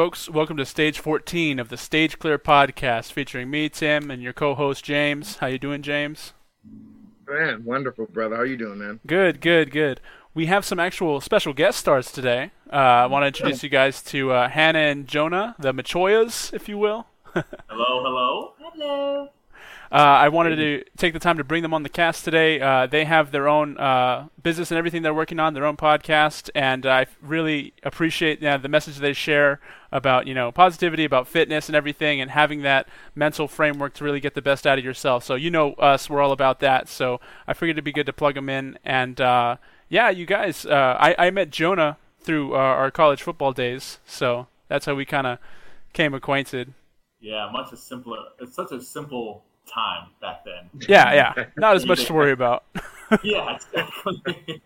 Folks, welcome to stage 14 of the Stage Clear podcast featuring me, Tim, and your co-host James. How you doing, James? Man, wonderful, brother. How you doing, man? Good, good, good. We have some actual special guest stars today. Uh, I want to introduce you guys to uh, Hannah and Jonah, the Machoyas, if you will. hello, hello. Hello. Uh, I wanted to take the time to bring them on the cast today. Uh, they have their own uh, business and everything they're working on, their own podcast, and I really appreciate the message they share about you know positivity, about fitness and everything, and having that mental framework to really get the best out of yourself. So you know us, we're all about that. So I figured it'd be good to plug them in. And uh, yeah, you guys, uh, I, I met Jonah through uh, our college football days, so that's how we kind of came acquainted. Yeah, much as simpler. It's such a simple time back then. Yeah, yeah. Not as much to worry about. yeah, exactly.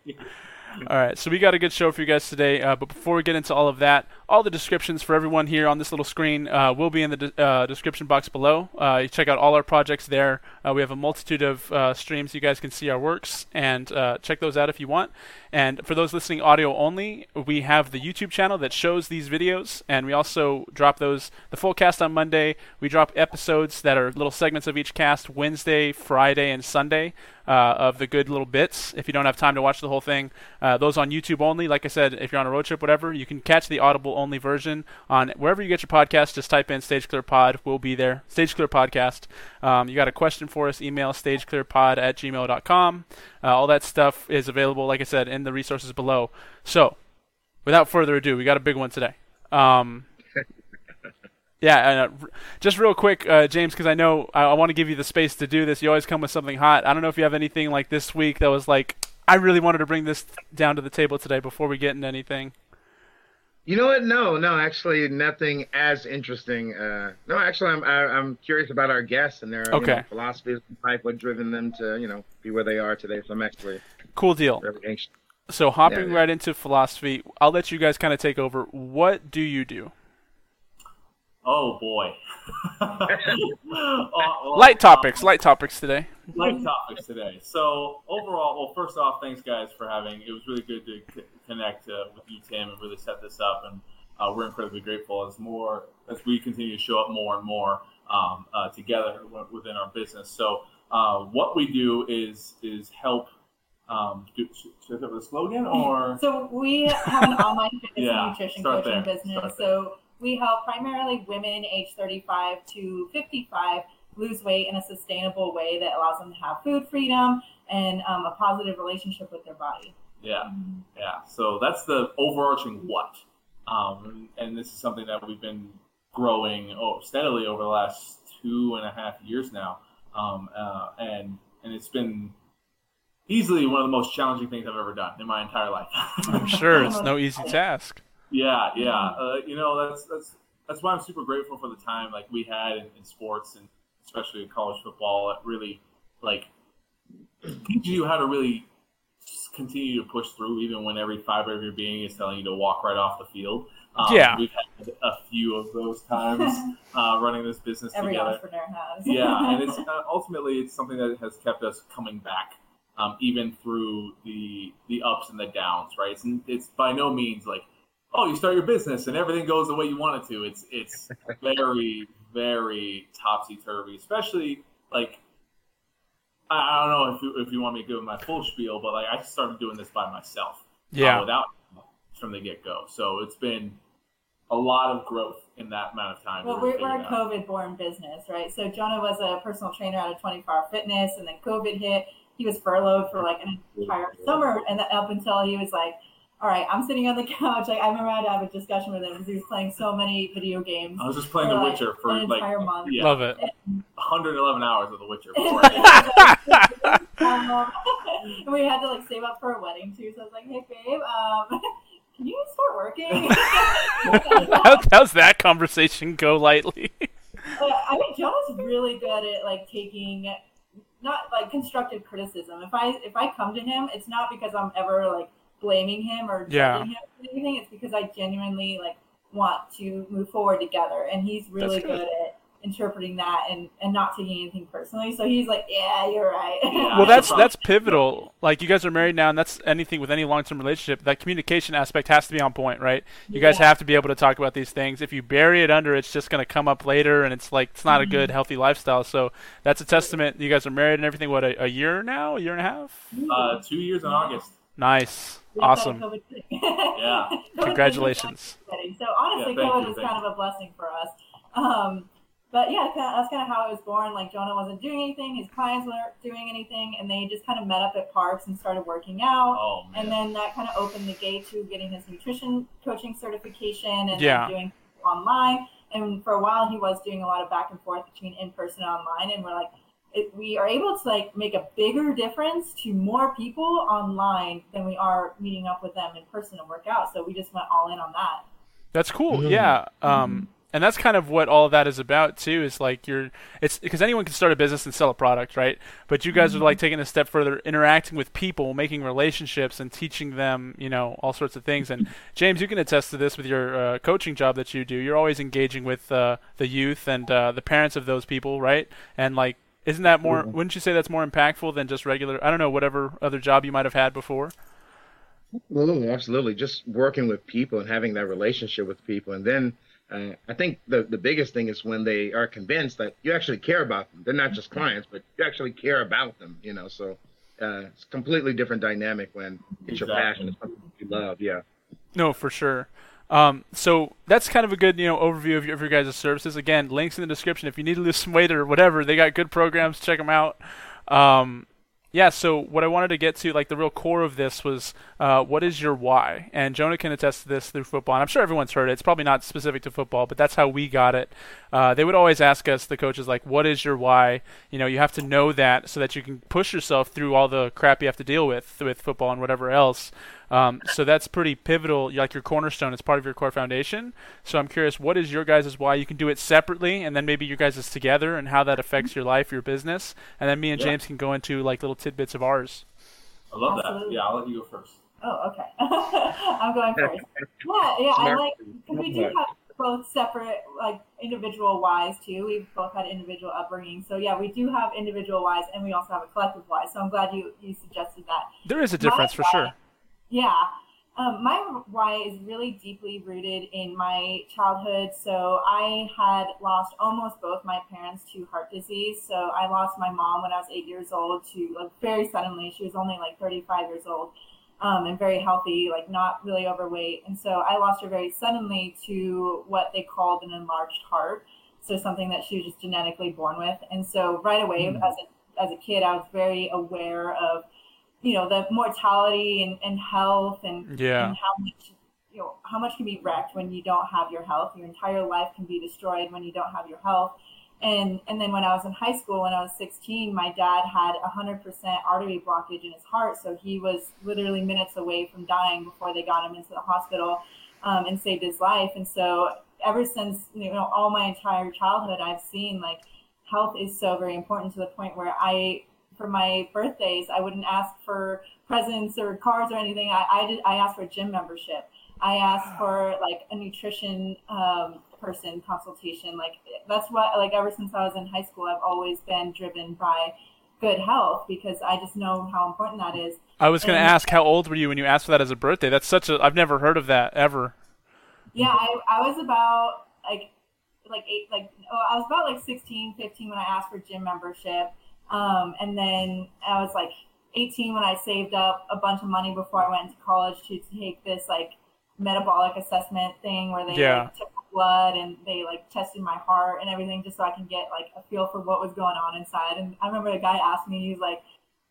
All right, so we got a good show for you guys today. Uh, but before we get into all of that, all the descriptions for everyone here on this little screen uh, will be in the de- uh, description box below. Uh, you check out all our projects there. Uh, we have a multitude of uh, streams you guys can see our works, and check those out if you want. And for those listening audio only, we have the YouTube channel that shows these videos, and we also drop those the full cast on Monday. We drop episodes that are little segments of each cast Wednesday, Friday, and Sunday uh, of the good little bits. If you don't have time to watch the whole thing, uh, those on YouTube only. Like I said, if you're on a road trip, whatever, you can catch the Audible only version on wherever you get your podcast. Just type in Stage Clear Pod. We'll be there. Stage Clear Podcast. Um, you got a question for us? Email stageclearpod at gmail.com. Uh, all that stuff is available, like I said, in the resources below. So, without further ado, we got a big one today. Um, yeah, uh, just real quick, uh, James, because I know I, I want to give you the space to do this. You always come with something hot. I don't know if you have anything like this week that was like, I really wanted to bring this down to the table today before we get into anything. You know what? No, no, actually, nothing as interesting. Uh, no, actually, I'm I, am i am curious about our guests and their okay. you know, philosophies, type, what driven them to you know be where they are today. So I'm actually cool deal. So hopping yeah, right into philosophy, I'll let you guys kind of take over. What do you do? Oh boy. uh, well, light topics, um, light topics today. Light topics today. So overall, well, first off, thanks guys for having. It was really good to c- connect uh, with you, Tim, and really set this up. And uh, we're incredibly grateful as more as we continue to show up more and more um, uh, together within our business. So uh, what we do is is help. Um, do, should I have a slogan or? So we have an online fitness yeah, and nutrition coaching there. business. So we help primarily women age 35 to 55 lose weight in a sustainable way that allows them to have food freedom and um, a positive relationship with their body. Yeah, yeah. So that's the overarching what. Um, and this is something that we've been growing oh, steadily over the last two and a half years now. Um, uh, and and it's been easily one of the most challenging things I've ever done in my entire life. I'm sure it's no easy task. Yeah, yeah. Uh, you know, that's that's that's why I'm super grateful for the time like we had in, in sports and especially in college football. It really like teaches you how to really continue to push through even when every fiber of your being is telling you to walk right off the field. Um, yeah, we've had a few of those times uh, running this business Every together. entrepreneur has. yeah, and it's uh, ultimately it's something that has kept us coming back, um, even through the the ups and the downs. Right? It's, it's by no means like oh, you start your business and everything goes the way you want it to. It's it's very very topsy turvy, especially like I, I, don't know if you, if you want me to give my full spiel, but like I started doing this by myself, uh, yeah, uh, without from the get go. So it's been a lot of growth in that amount of time. Well, we're, we're a COVID born business, right? So Jonah was a personal trainer out of 24 Hour Fitness, and then COVID hit. He was furloughed for like an entire summer, and up until he was like all right, I'm sitting on the couch. Like I remember I had to have a discussion with him because he was playing so many video games. I was just playing The like, Witcher for an like entire month. Yeah, Love it. 111 hours of The Witcher. um, we had to like save up for a wedding too. So I was like, hey babe, um, can you start working? How, how's that conversation go lightly? Uh, I mean, Jonah's really good at like taking not like constructive criticism. If I if I come to him, it's not because I'm ever like blaming him or yeah. judging him for anything. It's because I genuinely like want to move forward together, and he's really good. good. at interpreting that and and not taking anything personally. So he's like, "Yeah, you're right." well, that's that's pivotal. Like you guys are married now, and that's anything with any long-term relationship. That communication aspect has to be on point, right? You yeah. guys have to be able to talk about these things. If you bury it under, it's just going to come up later, and it's like it's not mm-hmm. a good, mm-hmm. healthy lifestyle. So that's a testament. You guys are married and everything. What a, a year now? A year and a half? Uh, two years in August. Nice. Awesome. yeah. Congratulations. So honestly, yeah, COVID was kind of a blessing for us. Um, but yeah, that's kind of how it was born. Like Jonah wasn't doing anything, his clients weren't doing anything, and they just kind of met up at parks and started working out. Oh, and then that kind of opened the gate to getting his nutrition coaching certification and yeah. doing online. And for a while, he was doing a lot of back and forth between in person and online. And we're like, it, we are able to like make a bigger difference to more people online than we are meeting up with them in person and work out. So we just went all in on that. That's cool. Mm-hmm. Yeah. Um, mm-hmm and that's kind of what all of that is about too is like you're it's because anyone can start a business and sell a product right but you guys mm-hmm. are like taking a step further interacting with people making relationships and teaching them you know all sorts of things and james you can attest to this with your uh, coaching job that you do you're always engaging with uh, the youth and uh, the parents of those people right and like isn't that more mm-hmm. wouldn't you say that's more impactful than just regular i don't know whatever other job you might have had before absolutely absolutely just working with people and having that relationship with people and then uh, I think the, the biggest thing is when they are convinced that you actually care about them. They're not just clients, but you actually care about them, you know. So uh, it's a completely different dynamic when it's exactly. your passion, it's something you love. Yeah. No, for sure. Um, so that's kind of a good, you know, overview of your, of your guys' services. Again, links in the description. If you need to lose some weight or whatever, they got good programs. Check them out. Um, yeah, so what I wanted to get to, like the real core of this was uh, what is your why? And Jonah can attest to this through football. And I'm sure everyone's heard it. It's probably not specific to football, but that's how we got it. Uh, they would always ask us, the coaches, like, what is your why? You know, you have to know that so that you can push yourself through all the crap you have to deal with with football and whatever else. Um, so that's pretty pivotal, like your cornerstone. It's part of your core foundation. So I'm curious, what is your guys' why? You can do it separately, and then maybe your guys' is together, and how that affects your life, your business, and then me and yeah. James can go into like little tidbits of ours. I love Absolutely. that. Yeah, I'll let you go first. Oh, okay. I'm going first. Yeah, yeah. I like we do have both separate, like individual whys too. We've both had individual upbringing, so yeah, we do have individual whys, and we also have a collective why. So I'm glad you you suggested that. There is a difference My for why, sure. Yeah. Um, my why is really deeply rooted in my childhood. So I had lost almost both my parents to heart disease. So I lost my mom when I was eight years old to like very suddenly. She was only like 35 years old um, and very healthy, like not really overweight. And so I lost her very suddenly to what they called an enlarged heart. So something that she was just genetically born with. And so right away, mm-hmm. as a as a kid, I was very aware of you know the mortality and, and health and, yeah. and how much you know how much can be wrecked when you don't have your health your entire life can be destroyed when you don't have your health and and then when i was in high school when i was 16 my dad had 100% artery blockage in his heart so he was literally minutes away from dying before they got him into the hospital um, and saved his life and so ever since you know all my entire childhood i've seen like health is so very important to the point where i for my birthdays, I wouldn't ask for presents or cards or anything. I I, did, I asked for a gym membership. I asked for like a nutrition um, person consultation. Like that's what like ever since I was in high school, I've always been driven by good health because I just know how important that is. I was going to ask, how old were you when you asked for that as a birthday? That's such a I've never heard of that ever. Yeah, I, I was about like like eight like oh, I was about like 16, 15 when I asked for gym membership um, and then I was like 18 when I saved up a bunch of money before I went to college to take this like metabolic assessment thing where they yeah. like, took blood and they like tested my heart and everything just so I can get like a feel for what was going on inside. And I remember a guy asked me, he's like,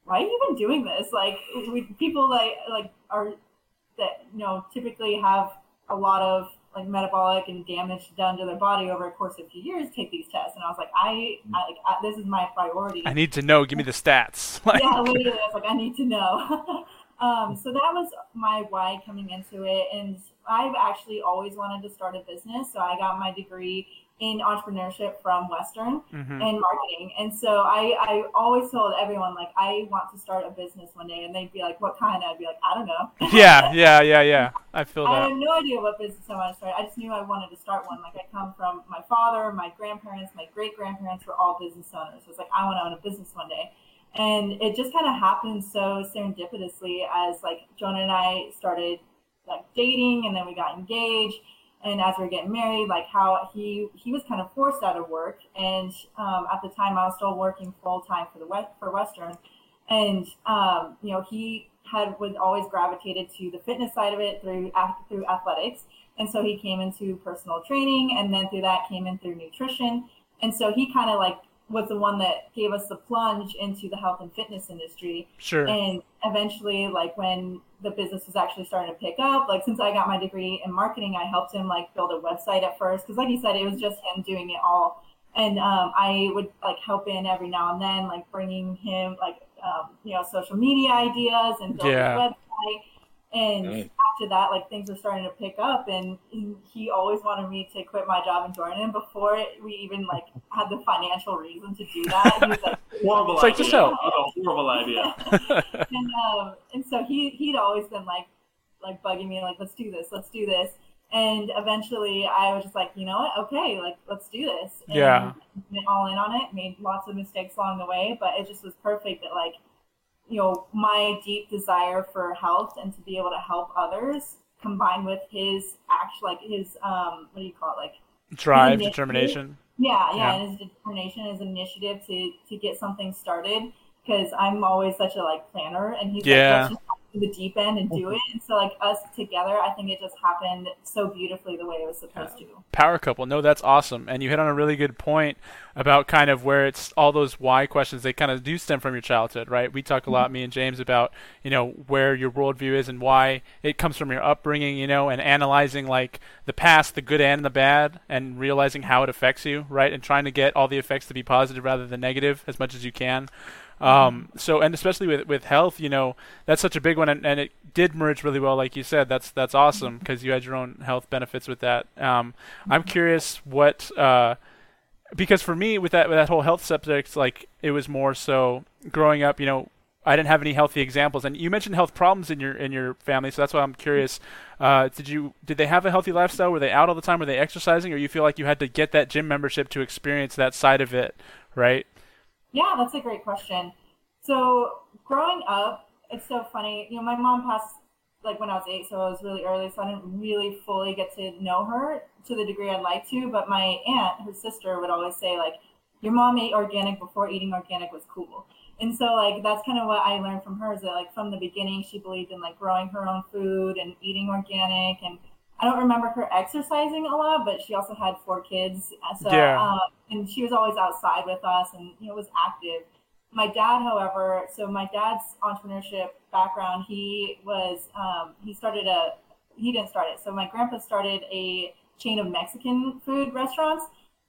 "Why are you even doing this? Like, we, people like like are that you know typically have a lot of like metabolic and damage done to their body over a course of a few years take these tests and i was like i, I like I, this is my priority i need to know give me the stats yeah literally i was like i need to know Um, so that was my why coming into it, and I've actually always wanted to start a business. So I got my degree in entrepreneurship from Western mm-hmm. and marketing. And so I, I always told everyone, like, I want to start a business one day. And they'd be like, what kind? I'd be like, I don't know. yeah, yeah, yeah, yeah. I feel that. I have no idea what business I want to start. I just knew I wanted to start one. Like, I come from my father, my grandparents, my great grandparents were all business owners. So it's like, I want to own a business one day. And it just kind of happened so serendipitously as, like, Jonah and I started, like, dating and then we got engaged. And as we are getting married, like how he he was kind of forced out of work, and um, at the time I was still working full time for the West for Western, and um, you know he had was always gravitated to the fitness side of it through through athletics, and so he came into personal training, and then through that came in through nutrition, and so he kind of like was the one that gave us the plunge into the health and fitness industry. Sure. And eventually, like when the business was actually starting to pick up, like since I got my degree in marketing, I helped him like build a website at first because, like he said, it was just him doing it all. And um, I would like help in every now and then, like bringing him like um, you know social media ideas and building yeah. a website. And nice after that, like things were starting to pick up, and he always wanted me to quit my job and join him before we even like had the financial reason to do that. He was like, horrible it's idea. Like, so. oh, horrible idea. and um, and so he he'd always been like like bugging me like let's do this, let's do this. And eventually, I was just like, you know what? Okay, like let's do this. And yeah. Went all in on it. Made lots of mistakes along the way, but it just was perfect that like you know, my deep desire for health and to be able to help others combined with his actual, like his, um, what do you call it? Like drive, determination. Yeah, yeah, yeah. his determination, his initiative to, to get something started because I'm always such a like planner and he's yeah. like, the deep end and do it. And so like us together, I think it just happened so beautifully the way it was supposed yeah. to. Power couple. No, that's awesome. And you hit on a really good point about kind of where it's all those why questions. They kind of do stem from your childhood, right? We talk a lot, mm-hmm. me and James, about you know where your worldview is and why it comes from your upbringing, you know, and analyzing like the past, the good and the bad, and realizing how it affects you, right? And trying to get all the effects to be positive rather than negative as much as you can. Um, so and especially with with health, you know, that's such a big one, and, and it did merge really well, like you said. That's that's awesome because you had your own health benefits with that. Um, I'm curious what uh, because for me with that with that whole health subject, like it was more so growing up, you know. I didn't have any healthy examples, and you mentioned health problems in your in your family, so that's why I'm curious. Uh, did you did they have a healthy lifestyle? Were they out all the time? Were they exercising, or you feel like you had to get that gym membership to experience that side of it, right? Yeah, that's a great question. So growing up, it's so funny. You know, my mom passed like when I was eight, so I was really early, so I didn't really fully get to know her to the degree I'd like to. But my aunt, her sister, would always say like, "Your mom ate organic before eating organic was cool." And so like that's kind of what I learned from her is that like from the beginning she believed in like growing her own food and eating organic and I don't remember her exercising a lot, but she also had four kids. So, yeah. Um, and she was always outside with us and, you know, was active. My dad, however, so my dad's entrepreneurship background, he was, um, he started a, he didn't start it. So my grandpa started a chain of Mexican food restaurants.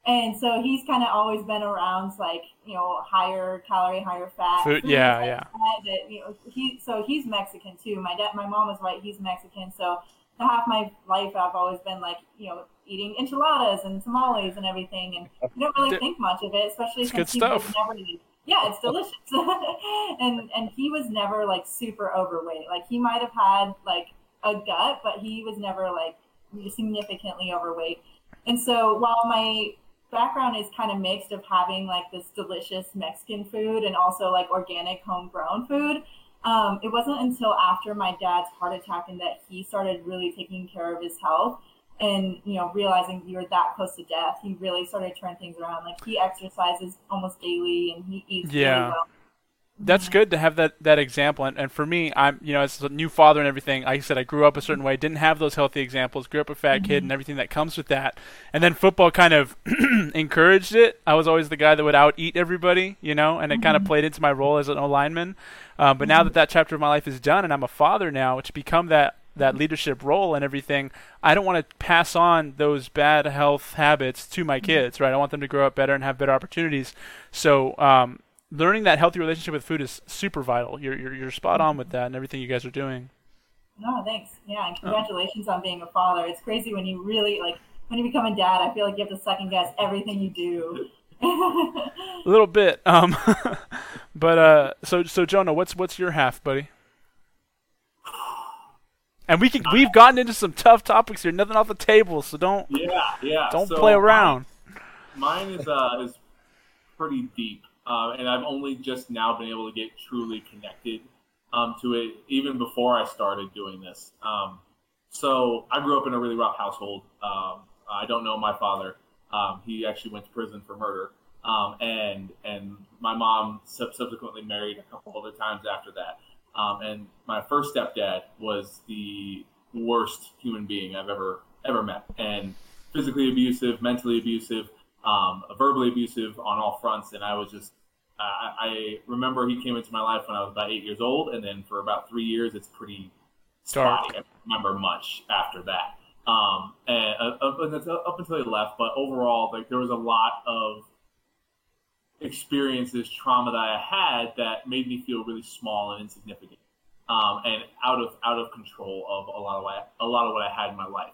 And so he's kind of always been around like, you know, higher calorie, higher fat. Food, yeah, yeah. That, you know, he, so he's Mexican too. My dad, my mom was white. He's Mexican. So half my life I've always been like, you know, eating enchiladas and tamales and everything, and you don't really think much of it, especially it's since he was never. Yeah, it's delicious, and and he was never like super overweight. Like he might have had like a gut, but he was never like significantly overweight. And so while my background is kind of mixed of having like this delicious Mexican food and also like organic homegrown food, um, it wasn't until after my dad's heart attack and that he started really taking care of his health and you know realizing you were that close to death he really started to turn things around. Like he exercises almost daily and he eats yeah. really well that's good to have that that example and, and for me i'm you know as a new father and everything like i said i grew up a certain way didn't have those healthy examples grew up a fat mm-hmm. kid and everything that comes with that and then football kind of encouraged it i was always the guy that would out eat everybody you know and it mm-hmm. kind of played into my role as an o lineman um, but mm-hmm. now that that chapter of my life is done and i'm a father now to become that that leadership role and everything, I don't want to pass on those bad health habits to my mm-hmm. kids, right? I want them to grow up better and have better opportunities. So um, learning that healthy relationship with food is super vital. You're you're, you're spot on with that and everything you guys are doing. No, thanks. Yeah, and congratulations oh. on being a father. It's crazy when you really like when you become a dad. I feel like you have to second guess everything you do. a little bit, um, but uh, so so Jonah, what's what's your half, buddy? And we can we've gotten into some tough topics here. Nothing off the table, so don't yeah yeah don't so play around. Mine, mine is uh, is pretty deep, uh, and I've only just now been able to get truly connected um, to it, even before I started doing this. Um, so I grew up in a really rough household. Um, I don't know my father. Um, he actually went to prison for murder, um, and and my mom subsequently married a couple other times after that. Um, and my first stepdad was the worst human being I've ever ever met, and physically abusive, mentally abusive, um, verbally abusive on all fronts. And I was just, uh, I remember he came into my life when I was about eight years old, and then for about three years, it's pretty dark. I don't remember much after that. Um, and uh, up, up until he left, but overall, like there was a lot of experiences, trauma that I had that made me feel really small and insignificant, um, and out of out of control of a lot of what I, a lot of what I had in my life.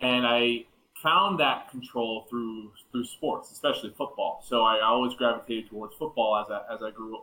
And I found that control through through sports, especially football. So I always gravitated towards football as I as I grew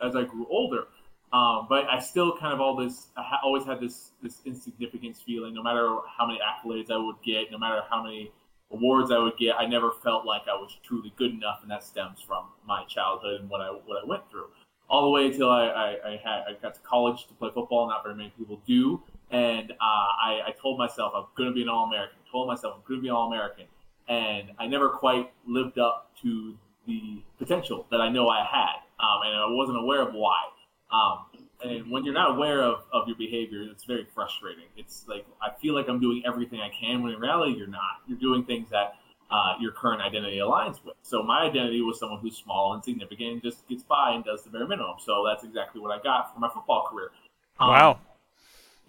as I grew older. Um, but I still kind of all this. I always had this this insignificance feeling. No matter how many accolades I would get, no matter how many awards I would get, I never felt like I was truly good enough, and that stems from my childhood and what I what I went through. All the way until I, I, I had I got to college to play football. Not very many people do, and uh, I, I told myself I'm going to be an All American. Told myself I'm going to be All American, and I never quite lived up to the potential that I know I had, um, and I wasn't aware of why. Um, and when you're not aware of, of your behavior, it's very frustrating. It's like I feel like I'm doing everything I can when in reality you're not. You're doing things that uh, your current identity aligns with. So my identity was someone who's small and significant and just gets by and does the bare minimum. So that's exactly what I got for my football career. Um, wow.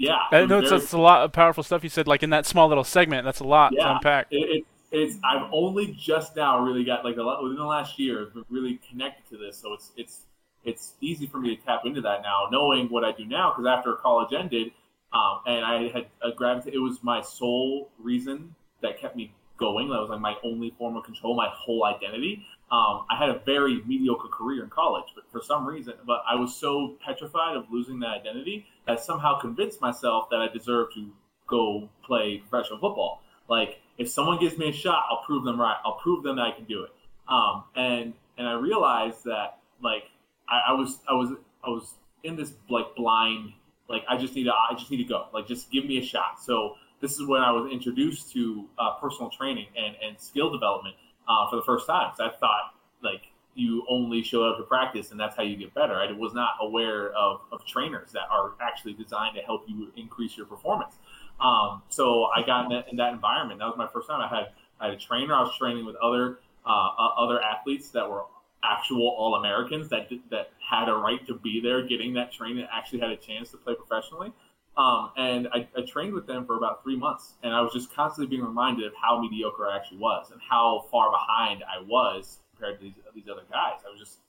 Yeah. I know it's, it's a lot of powerful stuff you said, like in that small little segment. That's a lot yeah, to unpack. It, it, it's I've only just now really got like a lot within the last year really connected to this. So it's it's it's easy for me to tap into that now, knowing what I do now. Because after college ended, um, and I had a gravity, it was my sole reason that kept me going. That was like my only form of control, my whole identity. Um, I had a very mediocre career in college, but for some reason, but I was so petrified of losing that identity that I somehow convinced myself that I deserved to go play professional football. Like if someone gives me a shot, I'll prove them right. I'll prove them that I can do it. Um, and and I realized that like I, I was I was I was in this like blind like I just need to I just need to go like just give me a shot. So this is when I was introduced to uh, personal training and, and skill development uh, for the first time. So I thought like you only show up to practice and that's how you get better. I was not aware of, of trainers that are actually designed to help you increase your performance. Um, so I got in that, in that, environment. That was my first time. I had I had a trainer. I was training with other uh, other athletes that were actual All Americans that that had a right to be there, getting that training, actually had a chance to play professionally. Um, and I, I, trained with them for about three months, and I was just constantly being reminded of how mediocre I actually was and how far behind I was compared to these these other guys. I was just,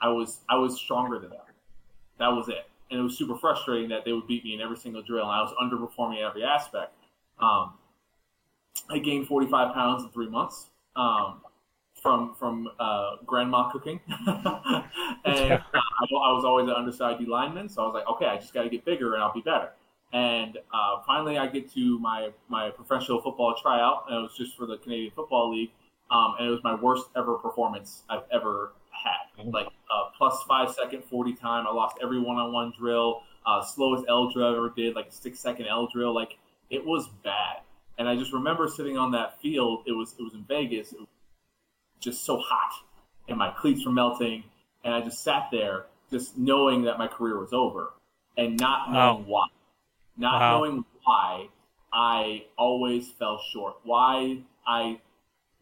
I was, I was stronger than them. That was it, and it was super frustrating that they would beat me in every single drill, and I was underperforming in every aspect. Um, I gained 45 pounds in three months. Um, from from uh, grandma cooking, and yeah. I, I, was always an undersized lineman. So I was like, okay, I just got to get bigger and I'll be better. And uh, finally, I get to my my professional football tryout, and it was just for the Canadian Football League, um, and it was my worst ever performance I've ever had. Mm-hmm. Like uh, plus five second forty time, I lost every one on one drill. Uh, slowest L drill I ever did, like a six second L drill. Like it was bad. And I just remember sitting on that field. It was it was in Vegas. It was just so hot and my cleats were melting. And I just sat there just knowing that my career was over and not knowing why. Not wow. knowing why I always fell short, why I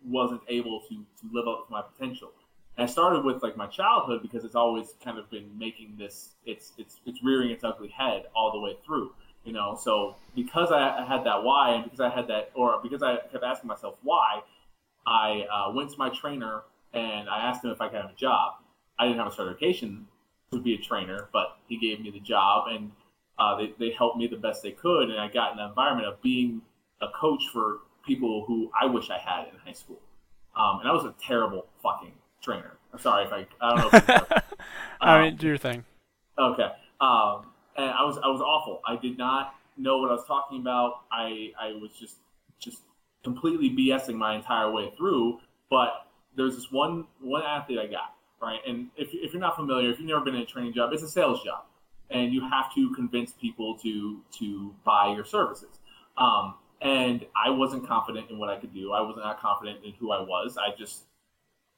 wasn't able to, to live up to my potential. And I started with like my childhood because it's always kind of been making this it's it's it's rearing its ugly head all the way through. You know, so because I, I had that why and because I had that or because I kept asking myself why, I uh, went to my trainer and I asked him if I could have a job. I didn't have a certification to be a trainer, but he gave me the job and uh, they, they helped me the best they could. And I got in the environment of being a coach for people who I wish I had in high school. Um, and I was a terrible fucking trainer. I'm sorry if I, I don't know. If um, I mean, do your thing. Okay. Um, and I was, I was awful. I did not know what I was talking about. I, I was just, just completely BSing my entire way through. But there's this one, one athlete I got, right? And if, if you're not familiar, if you've never been in a training job, it's a sales job and you have to convince people to to buy your services. Um, and I wasn't confident in what I could do. I was not confident in who I was. I just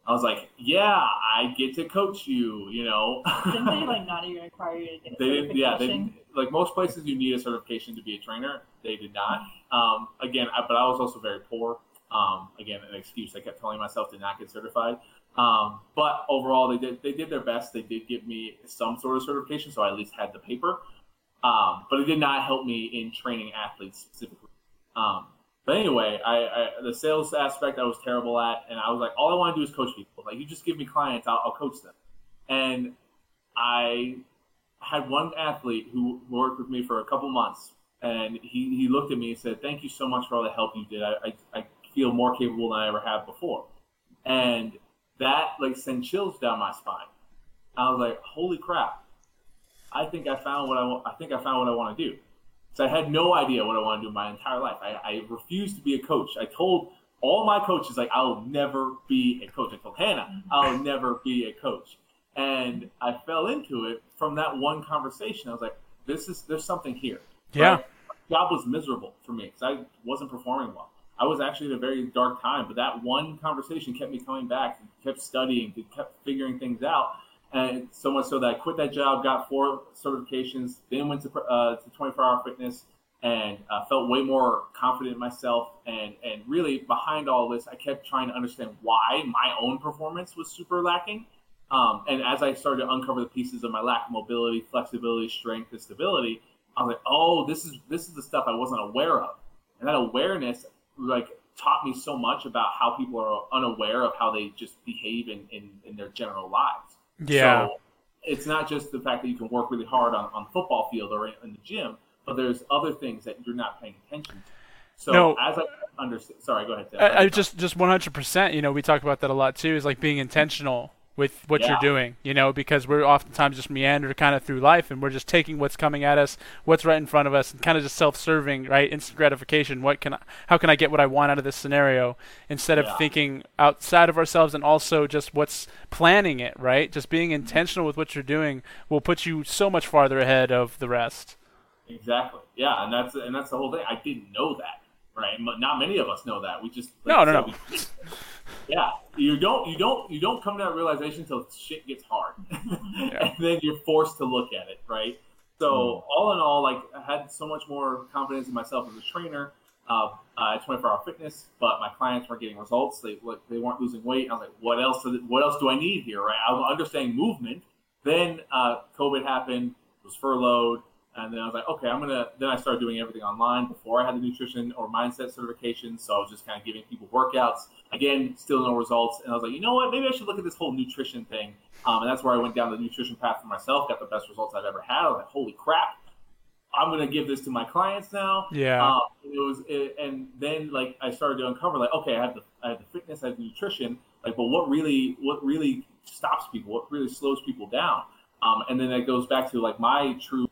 I was like, yeah, I get to coach you, you know. Didn't they like not even require you to get they didn't, yeah, they didn't, like most places you need a certification to be a trainer. They did not. Um, again, I, but I was also very poor. Um, again, an excuse I kept telling myself to not get certified. Um, but overall, they did they did their best. They did give me some sort of certification, so I at least had the paper. Um, but it did not help me in training athletes specifically. Um, but anyway, I, I, the sales aspect I was terrible at, and I was like, all I want to do is coach people. Like you just give me clients, I'll, I'll coach them. And I had one athlete who worked with me for a couple months, and he, he looked at me and said, "Thank you so much for all the help you did. I, I, I feel more capable than I ever have before." And that like sent chills down my spine. I was like, holy crap! I think I found what I want. I think I found what I want to do. So I had no idea what I want to do my entire life. I, I refused to be a coach. I told all my coaches like I'll never be a coach. I told Hannah mm-hmm. I'll never be a coach, and I fell into it from that one conversation. I was like, this is there's something here. Yeah. job was miserable for me because I wasn't performing well. I was actually in a very dark time, but that one conversation kept me coming back, kept studying, kept figuring things out. And so much so that I quit that job, got four certifications, then went to, uh, to 24 hour fitness and uh, felt way more confident in myself. And, and really behind all this, I kept trying to understand why my own performance was super lacking. Um, and as I started to uncover the pieces of my lack of mobility, flexibility, strength, and stability, I was like, oh, this is, this is the stuff I wasn't aware of. And that awareness like taught me so much about how people are unaware of how they just behave in, in, in their general lives. Yeah. So it's not just the fact that you can work really hard on, on the football field or in, in the gym, but there's other things that you're not paying attention to. So no, as I understand, sorry, go ahead. I, I just just 100%. You know, we talk about that a lot too. Is like being intentional with what yeah. you're doing, you know, because we're oftentimes just meander kind of through life and we're just taking what's coming at us, what's right in front of us, and kind of just self-serving, right? Instant gratification. What can I, how can I get what I want out of this scenario instead of yeah. thinking outside of ourselves and also just what's planning it, right? Just being mm-hmm. intentional with what you're doing will put you so much farther ahead of the rest. Exactly. Yeah, and that's and that's the whole thing. I didn't know that, right? But not many of us know that. We just like, no, no, no. We, yeah, you don't you don't you don't come to that realization until shit gets hard, yeah. and then you're forced to look at it, right? So mm. all in all, like I had so much more confidence in myself as a trainer uh, uh, at 24 Hour Fitness, but my clients weren't getting results. They they weren't losing weight. I was like, what else? What else do I need here? Right? I was understanding movement. Then uh, COVID happened. Was furloughed. And then I was like, okay, I'm gonna. Then I started doing everything online before I had the nutrition or mindset certification. So I was just kind of giving people workouts. Again, still no results. And I was like, you know what? Maybe I should look at this whole nutrition thing. Um, and that's where I went down the nutrition path for myself. Got the best results I've ever had. I was like, holy crap! I'm gonna give this to my clients now. Yeah. Um, it was, it, and then like I started to uncover like, okay, I have the I have the fitness, I have the nutrition. Like, but what really what really stops people? What really slows people down? Um, and then it goes back to like my true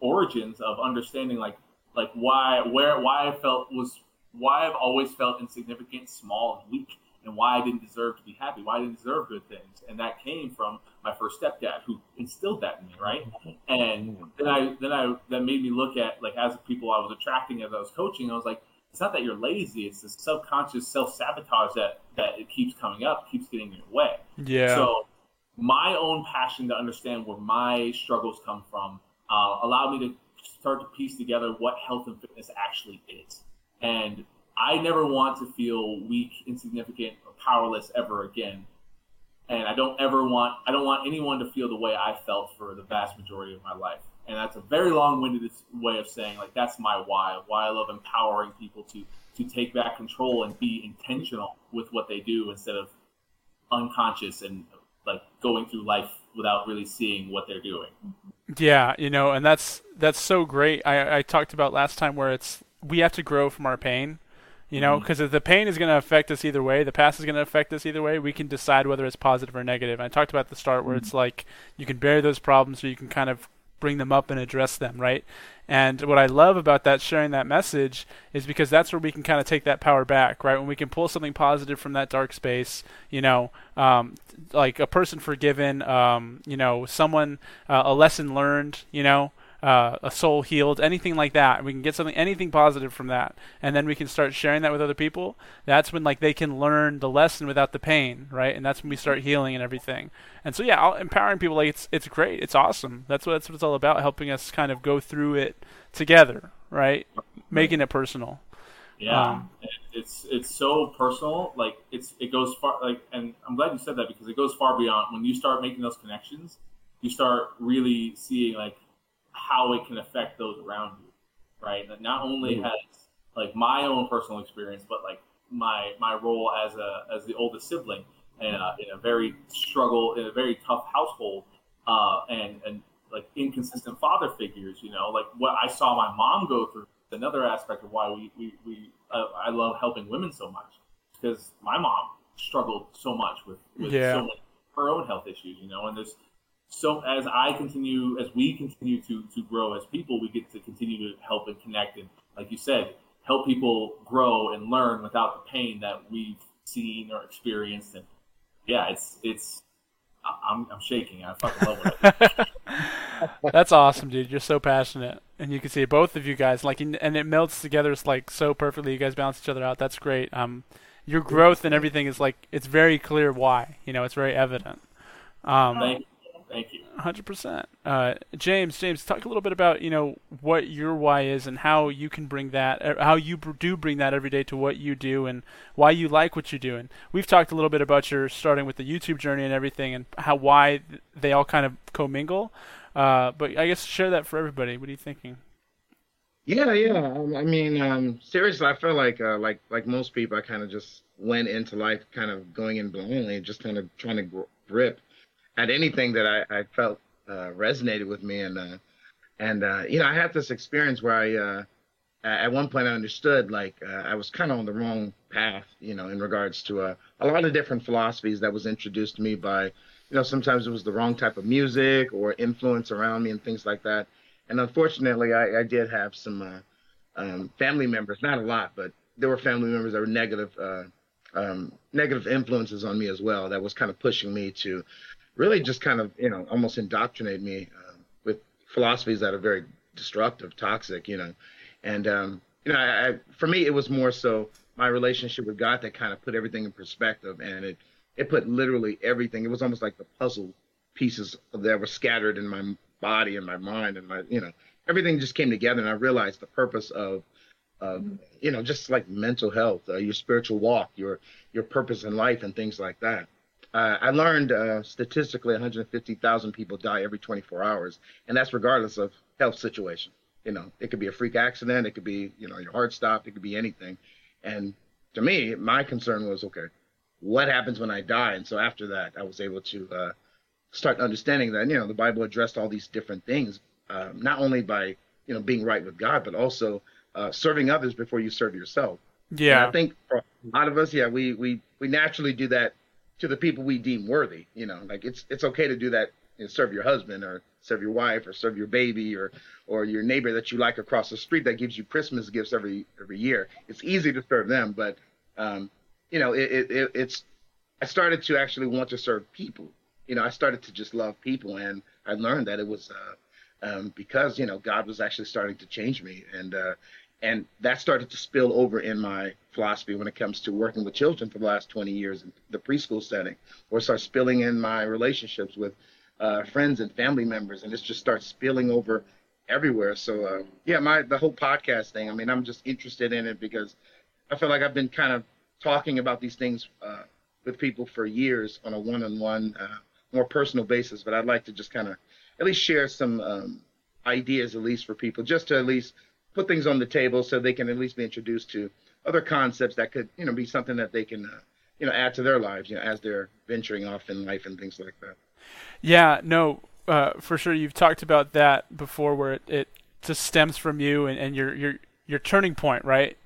origins of understanding like like why where why I felt was why I've always felt insignificant, small, and weak, and why I didn't deserve to be happy, why I didn't deserve good things, and that came from my first stepdad who instilled that in me, right? And then I then I that made me look at like as people I was attracting as I was coaching, I was like, it's not that you're lazy, it's the subconscious self sabotage that that it keeps coming up, keeps getting in your way. Yeah. So my own passion to understand where my struggles come from uh, allowed me to start to piece together what health and fitness actually is. And I never want to feel weak, insignificant, or powerless ever again. And I don't ever want I don't want anyone to feel the way I felt for the vast majority of my life. And that's a very long-winded way of saying like that's my why. Why I love empowering people to to take back control and be intentional with what they do instead of unconscious and like going through life without really seeing what they're doing. Yeah, you know, and that's that's so great. I I talked about last time where it's we have to grow from our pain. You know, because mm-hmm. if the pain is going to affect us either way, the past is going to affect us either way. We can decide whether it's positive or negative. And I talked about the start where mm-hmm. it's like you can bury those problems, or you can kind of bring them up and address them, right? And what I love about that sharing that message is because that's where we can kind of take that power back, right? When we can pull something positive from that dark space, you know, um, like a person forgiven, um, you know, someone, uh, a lesson learned, you know, uh, a soul healed, anything like that. We can get something, anything positive from that, and then we can start sharing that with other people. That's when like they can learn the lesson without the pain, right? And that's when we start healing and everything. And so yeah, empowering people like it's it's great, it's awesome. That's what that's what it's all about, helping us kind of go through it together, right? Making it personal. Yeah, um, it's it's so personal. Like it's it goes far. Like, and I'm glad you said that because it goes far beyond. When you start making those connections, you start really seeing like how it can affect those around you, right? That not only mm-hmm. has like my own personal experience, but like my my role as a as the oldest sibling in a, in a very struggle in a very tough household, uh, and and like inconsistent father figures. You know, like what I saw my mom go through. Another aspect of why we we, we uh, I love helping women so much because my mom struggled so much with, with yeah. so many her own health issues. You know, and there's so as I continue, as we continue to to grow as people, we get to continue to help and connect, and like you said, help people grow and learn without the pain that we've seen or experienced. And yeah, it's it's I'm I'm shaking. I fucking love it. That's awesome, dude. You're so passionate, and you can see both of you guys like, and it melts together. It's like so perfectly. You guys balance each other out. That's great. Um, your growth and everything is like it's very clear why. You know, it's very evident. Um, Thank Thank you. Hundred percent. Uh, James, James, talk a little bit about you know what your why is and how you can bring that, uh, how you do bring that every day to what you do, and why you like what you do. And we've talked a little bit about your starting with the YouTube journey and everything, and how why they all kind of commingle. Uh, but I guess share that for everybody. What are you thinking? Yeah, yeah. Um, I mean, um, seriously, I feel like uh, like like most people, I kind of just went into life kind of going in blindly, just kind of trying to grip at anything that I, I felt uh, resonated with me. And, uh, and uh, you know, I had this experience where I, uh, at one point I understood like uh, I was kind of on the wrong path, you know, in regards to uh, a lot of different philosophies that was introduced to me by, you know, sometimes it was the wrong type of music or influence around me and things like that. And unfortunately, I, I did have some um, family members, not a lot, but there were family members that were negative, um, negative influences on me as well. That was kind of pushing me to really just kind of you know almost indoctrinated me uh, with philosophies that are very destructive, toxic, you know. And um, you know, I, I, for me, it was more so my relationship with God that kind of put everything in perspective, and it it put literally everything. It was almost like the puzzle pieces that were scattered in my body and my mind and my you know everything just came together, and I realized the purpose of of you know just like mental health, uh, your spiritual walk, your your purpose in life, and things like that uh, I learned uh, statistically 150,000 people die every 24 hours, and that's regardless of health situation. You know, it could be a freak accident, it could be you know your heart stopped, it could be anything. And to me, my concern was okay, what happens when I die? And so after that, I was able to uh, start understanding that you know the Bible addressed all these different things, um, not only by you know being right with God, but also uh, serving others before you serve yourself. Yeah, and I think for a lot of us, yeah, we we we naturally do that to the people we deem worthy. You know, like it's it's okay to do that. Know, serve your husband or serve your wife or serve your baby or or your neighbor that you like across the street that gives you Christmas gifts every every year. It's easy to serve them, but um, you know, it, it, it's I started to actually want to serve people. You know, I started to just love people, and I learned that it was uh, um, because you know God was actually starting to change me, and uh, and that started to spill over in my philosophy when it comes to working with children for the last 20 years in the preschool setting, or start spilling in my relationships with uh, friends and family members, and it just starts spilling over everywhere. So uh, yeah, my the whole podcast thing. I mean, I'm just interested in it because I feel like I've been kind of talking about these things uh, with people for years on a one-on-one, uh, more personal basis. But I'd like to just kind of at least share some um, ideas, at least for people, just to at least put things on the table so they can at least be introduced to other concepts that could, you know, be something that they can uh, you know add to their lives, you know, as they're venturing off in life and things like that. Yeah, no, uh, for sure. You've talked about that before, where it, it just stems from you and, and your your your turning point, right?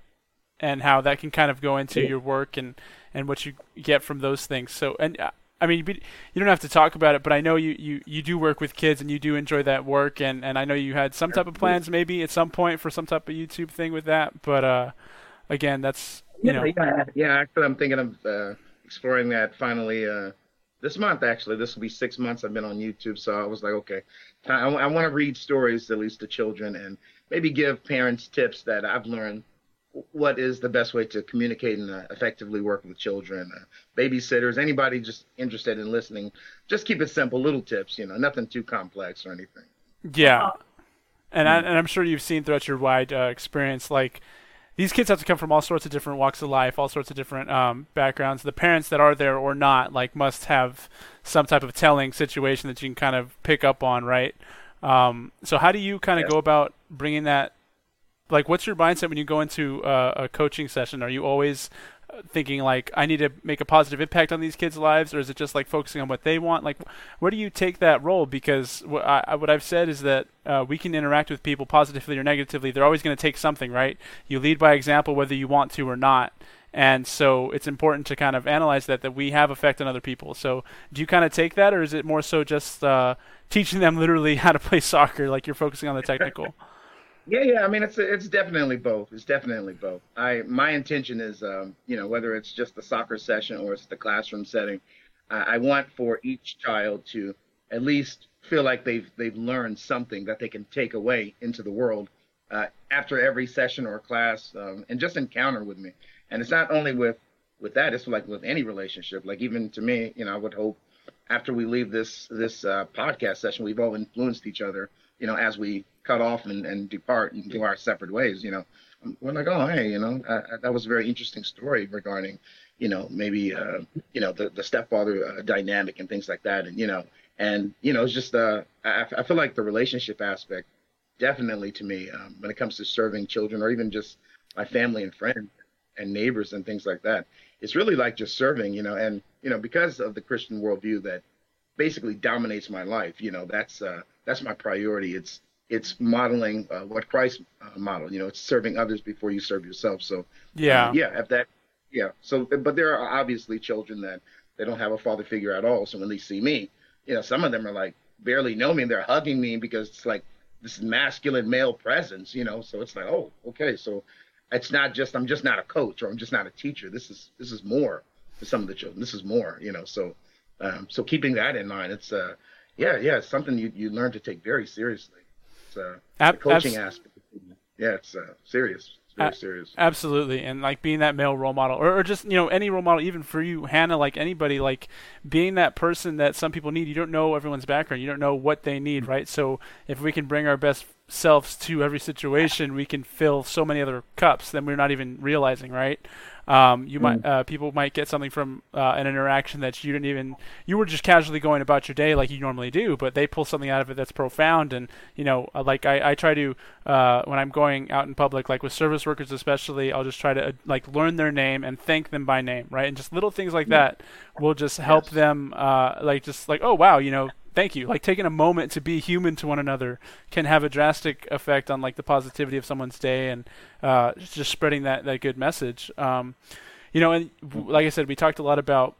And how that can kind of go into yeah. your work and and what you get from those things. So, and uh, I mean, you don't have to talk about it, but I know you, you, you do work with kids and you do enjoy that work, and, and I know you had some type of plans maybe at some point for some type of YouTube thing with that, but uh, again, that's you yeah, know. Yeah, yeah. Actually, I'm thinking of uh, exploring that finally uh, this month. Actually, this will be six months I've been on YouTube, so I was like, okay, I, I want to read stories at least to children and maybe give parents tips that I've learned what is the best way to communicate and uh, effectively work with children, uh, babysitters, anybody just interested in listening. Just keep it simple, little tips, you know, nothing too complex or anything. Yeah, and I, and I'm sure you've seen throughout your wide uh, experience, like these kids have to come from all sorts of different walks of life, all sorts of different um, backgrounds. The parents that are there or not, like, must have some type of telling situation that you can kind of pick up on, right? Um, so how do you kind of go about bringing that like what's your mindset when you go into uh, a coaching session? Are you always uh, thinking like I need to make a positive impact on these kids' lives, or is it just like focusing on what they want? Like, where do you take that role? Because what, I, what I've said is that uh, we can interact with people positively or negatively. They're always going to take something, right? You lead by example, whether you want to or not. And so it's important to kind of analyze that that we have effect on other people. So do you kind of take that, or is it more so just uh, teaching them literally how to play soccer, like you're focusing on the technical? Yeah, yeah. I mean, it's it's definitely both. It's definitely both. I my intention is, um, you know, whether it's just the soccer session or it's the classroom setting, uh, I want for each child to at least feel like they've they've learned something that they can take away into the world uh, after every session or class, um, and just encounter with me. And it's not only with with that; it's like with any relationship. Like even to me, you know, I would hope after we leave this this uh, podcast session, we've all influenced each other. You know, as we cut off and, and depart and go our separate ways. You know, we're like, oh, hey, you know, uh, that was a very interesting story regarding, you know, maybe, uh, you know, the, the stepfather uh, dynamic and things like that. And, you know, and, you know, it's just, uh, I, I feel like the relationship aspect, definitely to me, um, when it comes to serving children or even just my family and friends and neighbors and things like that, it's really like just serving, you know, and, you know, because of the Christian worldview that basically dominates my life, you know, that's, uh, that's my priority. It's, it's modeling uh, what Christ uh, modeled. You know, it's serving others before you serve yourself. So yeah, uh, yeah, at that, yeah. So, but there are obviously children that they don't have a father figure at all. So when they see me, you know, some of them are like barely know me and they're hugging me because it's like this masculine male presence. You know, so it's like, oh, okay, so it's not just I'm just not a coach or I'm just not a teacher. This is this is more for some of the children. This is more. You know, so um, so keeping that in mind, it's uh, yeah, yeah, it's something you you learn to take very seriously uh, Ab- coaching abs- aspect. Yeah, it's uh, serious. It's very serious. Absolutely, and like being that male role model, or, or just you know any role model, even for you, Hannah, like anybody, like being that person that some people need. You don't know everyone's background. You don't know what they need, right? So if we can bring our best selves to every situation, we can fill so many other cups that we're not even realizing, right? Um, you mm. might uh, people might get something from uh, an interaction that you didn't even you were just casually going about your day like you normally do, but they pull something out of it that's profound. And you know, uh, like I, I try to uh, when I'm going out in public, like with service workers especially, I'll just try to uh, like learn their name and thank them by name, right? And just little things like yeah. that will just help yes. them, uh, like just like oh wow, you know thank you. Like taking a moment to be human to one another can have a drastic effect on like the positivity of someone's day and uh, just spreading that that good message. Um, you know, and like I said, we talked a lot about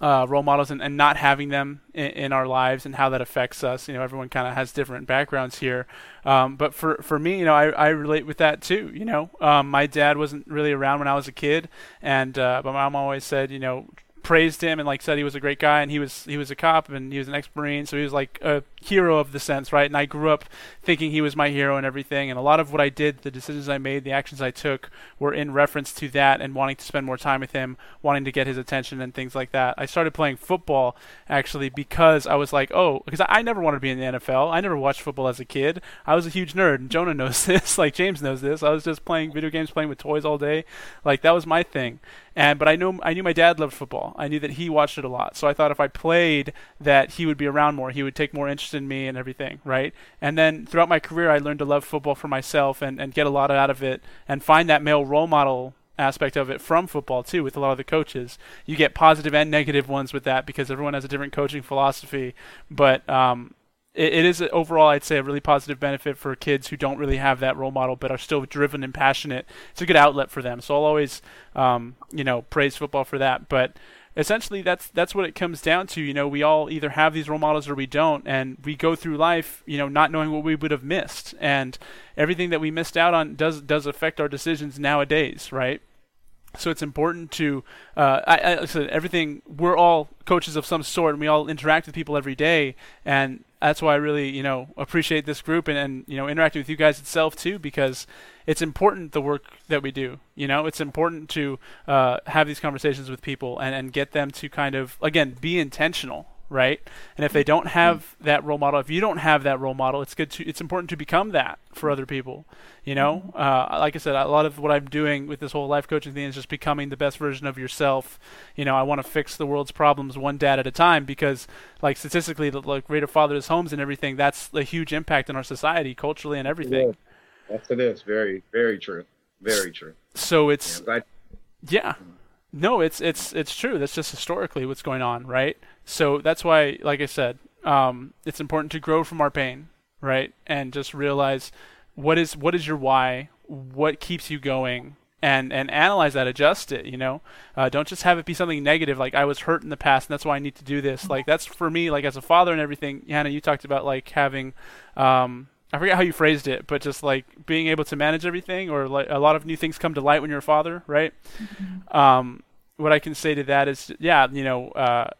uh, role models and, and not having them in, in, our lives and how that affects us. You know, everyone kind of has different backgrounds here. Um, but for, for me, you know, I, I relate with that too. You know, um, my dad wasn't really around when I was a kid, and uh, my mom always said, you know, praised him and like said he was a great guy and he was he was a cop and he was an ex-marine. So he was like a hero of the sense right? And I grew up thinking he was my hero and everything. And a lot of what I did the decisions I made the actions I took were in reference to that and wanting to spend more time with him wanting to get his attention and things like that. I started playing football actually because I was like oh because I, never wanted to be in the NFL I never watched football as a kid. I was a huge nerd and Jonah knows this. Like James knows this. I was just playing video games playing with toys all day. Like that was my thing. And but I know I knew my dad loved football. I knew that he watched it a lot. So I thought if I played, that he would be around more. He would take more interest in me and everything, right? And then throughout my career, I learned to love football for myself and and get a lot out of it and find that male role model aspect of it from football too with a lot of the coaches you get positive and negative ones with that because everyone has a different coaching philosophy but um, it, is overall i'd say a really positive benefit for kids who don't really have that role model but are still driven and passionate it's a good outlet for them so i'll always um, you know praise football for that but essentially that's that's what it comes down to. You know, we all either have these role models or we don't, and we go through life, you know, not knowing what we would have missed, and everything that we missed out on does does affect our decisions nowadays, right? So it's important to, uh, I, I said everything. We're all coaches of some sort, and we all interact with people every day, and that's why I really, you know, appreciate this group and, and you know interacting with you guys itself too, because it's important the work that we do. You know, it's important to uh, have these conversations with people and, and get them to kind of again be intentional, right? And if they don't have that role model, if you don't have that role model, it's good to it's important to become that for other people. You know, uh, like I said, a lot of what I'm doing with this whole life coaching thing is just becoming the best version of yourself. You know, I want to fix the world's problems one dad at a time because, like statistically, the like rate of fatherless homes and everything, that's a huge impact in our society, culturally, and everything. Yes, it is. Very, very true. Very true. So it's yeah. yeah. No, it's it's it's true. That's just historically what's going on, right? So that's why, like I said, um, it's important to grow from our pain, right? And just realize what is what is your why, what keeps you going, and and analyze that, adjust it. You know, uh, don't just have it be something negative like I was hurt in the past and that's why I need to do this. Like that's for me, like as a father and everything. Hannah, you talked about like having um, I forget how you phrased it, but just like being able to manage everything, or like a lot of new things come to light when you're a father, right? Mm-hmm. Um, what I can say to that is, yeah, you know, uh,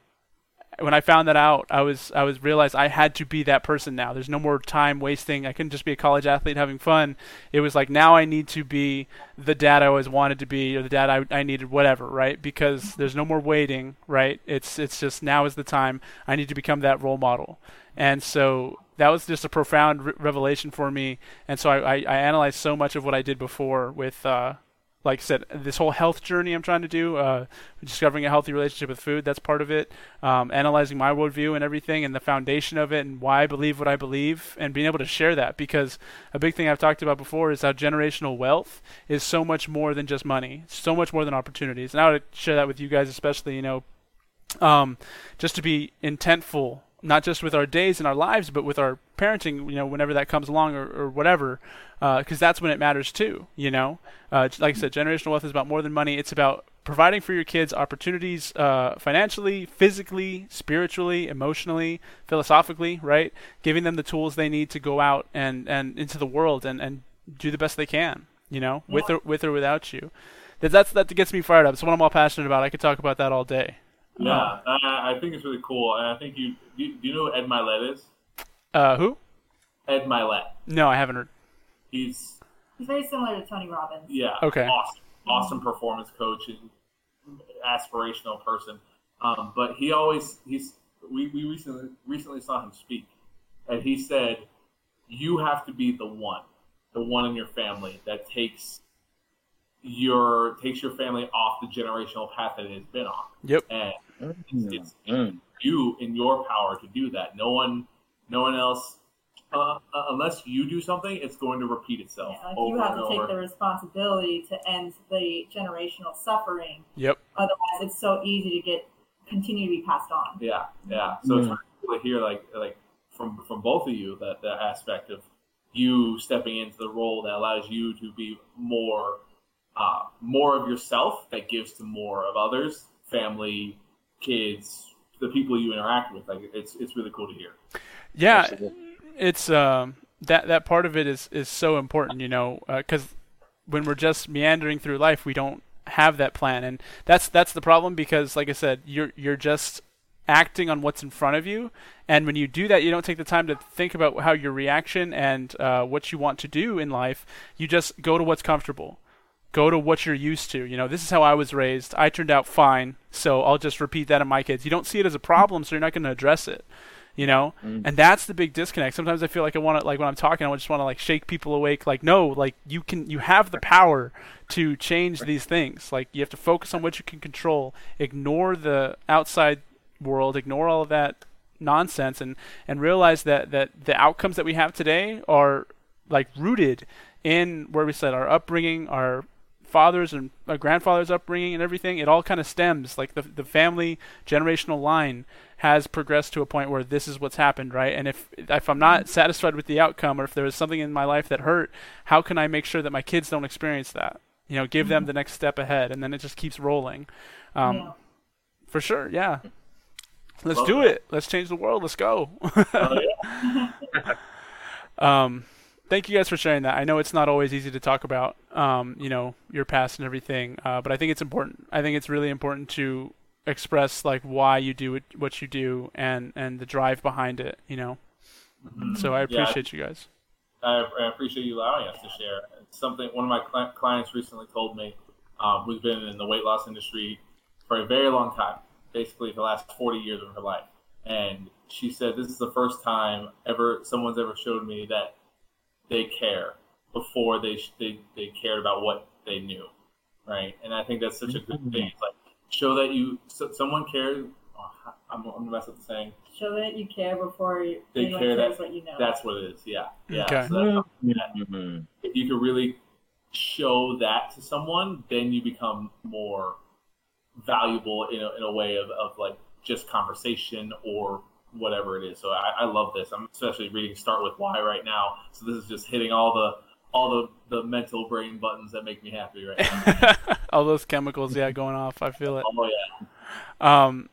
when I found that out, I was I was realized I had to be that person now. There's no more time wasting. I couldn't just be a college athlete having fun. It was like now I need to be the dad I always wanted to be, or the dad I, I needed, whatever, right? Because there's no more waiting, right? It's it's just now is the time. I need to become that role model, and so that was just a profound re- revelation for me. And so I, I, I, analyzed so much of what I did before with, uh, like I said, this whole health journey I'm trying to do, uh, discovering a healthy relationship with food, that's part of it. Um, analyzing my worldview and everything and the foundation of it and why I believe what I believe and being able to share that. Because a big thing I've talked about before is how generational wealth is so much more than just money, so much more than opportunities. And I would share that with you guys, especially, you know, um, just to be intentful not just with our days and our lives, but with our parenting, you know, whenever that comes along or, or whatever, because uh, that's when it matters too, you know. Uh, like I said, generational wealth is about more than money. It's about providing for your kids opportunities uh, financially, physically, spiritually, emotionally, philosophically, right? Giving them the tools they need to go out and, and into the world and, and do the best they can, you know, yeah. with or with or without you. That that's that gets me fired up. It's what I'm all passionate about. I could talk about that all day. Yeah, I, I think it's really cool, and I think you do. Do you know who Ed Mylett is? Uh, who? Ed Mylett. No, I haven't heard. He's he's very similar to Tony Robbins. Yeah. Okay. Awesome, awesome performance coach and aspirational person. Um, but he always he's we, we recently recently saw him speak, and he said, "You have to be the one, the one in your family that takes your takes your family off the generational path that it has been on. Yep. And it's, it's mm. you in your power to do that. No one, no one else. Uh, uh, unless you do something, it's going to repeat itself. Yeah, like you have to take the responsibility to end the generational suffering. Yep. Otherwise, it's so easy to get continue to be passed on. Yeah, yeah. So mm. it's really cool to hear, like, like from from both of you, that that aspect of you stepping into the role that allows you to be more uh, more of yourself that gives to more of others, family, kids, the people you interact with. Like it's it's really cool to hear. Yeah, it's um, that that part of it is is so important, you know, because uh, when we're just meandering through life, we don't have that plan, and that's that's the problem because, like I said, you're you're just acting on what's in front of you. And when you do that, you don't take the time to think about how your reaction and uh, what you want to do in life. You just go to what's comfortable go to what you're used to. You know, this is how I was raised. I turned out fine, so I'll just repeat that in my kids. You don't see it as a problem, so you're not going to address it. You know, mm. and that's the big disconnect. Sometimes I feel like I want to, like when I'm talking, I just want to like shake people awake. Like, no, like you can, you have the power to change these things. Like, you have to focus on what you can control. Ignore the outside world. Ignore all of that nonsense, and and realize that that the outcomes that we have today are like rooted in where we said our upbringing, our father's and uh, grandfather's upbringing and everything, it all kind of stems like the the family generational line has progressed to a point where this is what's happened, right? And if if I'm not satisfied with the outcome, or if there was something in my life that hurt, how can I make sure that my kids don't experience that? You know, give mm-hmm. them the next step ahead, and then it just keeps rolling. Um, yeah. For sure, yeah. Let's Love do that. it. Let's change the world. Let's go. oh, um, thank you guys for sharing that. I know it's not always easy to talk about, um, you know, your past and everything, uh, but I think it's important. I think it's really important to express like why you do what you do and and the drive behind it. You know. Mm-hmm. So I appreciate yeah, you guys. I, I, appreciate you allowing us to share. It's something one of my cl- clients recently told me, um, who's been in the weight loss industry for a very long time, basically the last 40 years of her life. And she said, This is the first time ever someone's ever showed me that they care before they, they, they cared about what they knew. Right. And I think that's such a good thing. It's like, show that you, so, someone cares. Oh, I'm, I'm going to mess up the saying. Show that you care before you, they care cares that, what you know. That's what it is. Yeah. Yeah. Okay. So mm-hmm. If you can really show that to someone, then you become more valuable in a, in a way of, of like just conversation or whatever it is. So I, I, love this. I'm especially reading Start with Why right now. So this is just hitting all the all the, the mental brain buttons that make me happy right now. all those chemicals, yeah, going off. I feel it. Oh yeah. Um,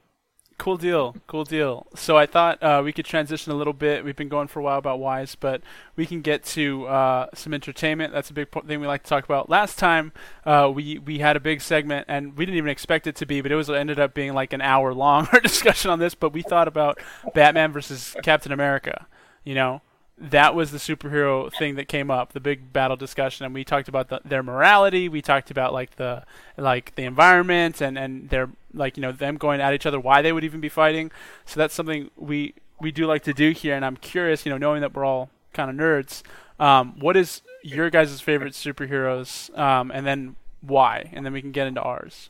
Cool deal, cool deal. So I thought uh, we could transition a little bit. We've been going for a while about wise, but we can get to uh, some entertainment. That's a big thing we like to talk about. Last time uh, we we had a big segment, and we didn't even expect it to be, but it was it ended up being like an hour long our discussion on this. But we thought about Batman versus Captain America. You know, that was the superhero thing that came up, the big battle discussion, and we talked about the, their morality. We talked about like the like the environment and and their like you know them going at each other, why they would even be fighting. So that's something we we do like to do here, and I'm curious, you know, knowing that we're all kind of nerds. Um, what is your guys' favorite superheroes, um, and then why, and then we can get into ours.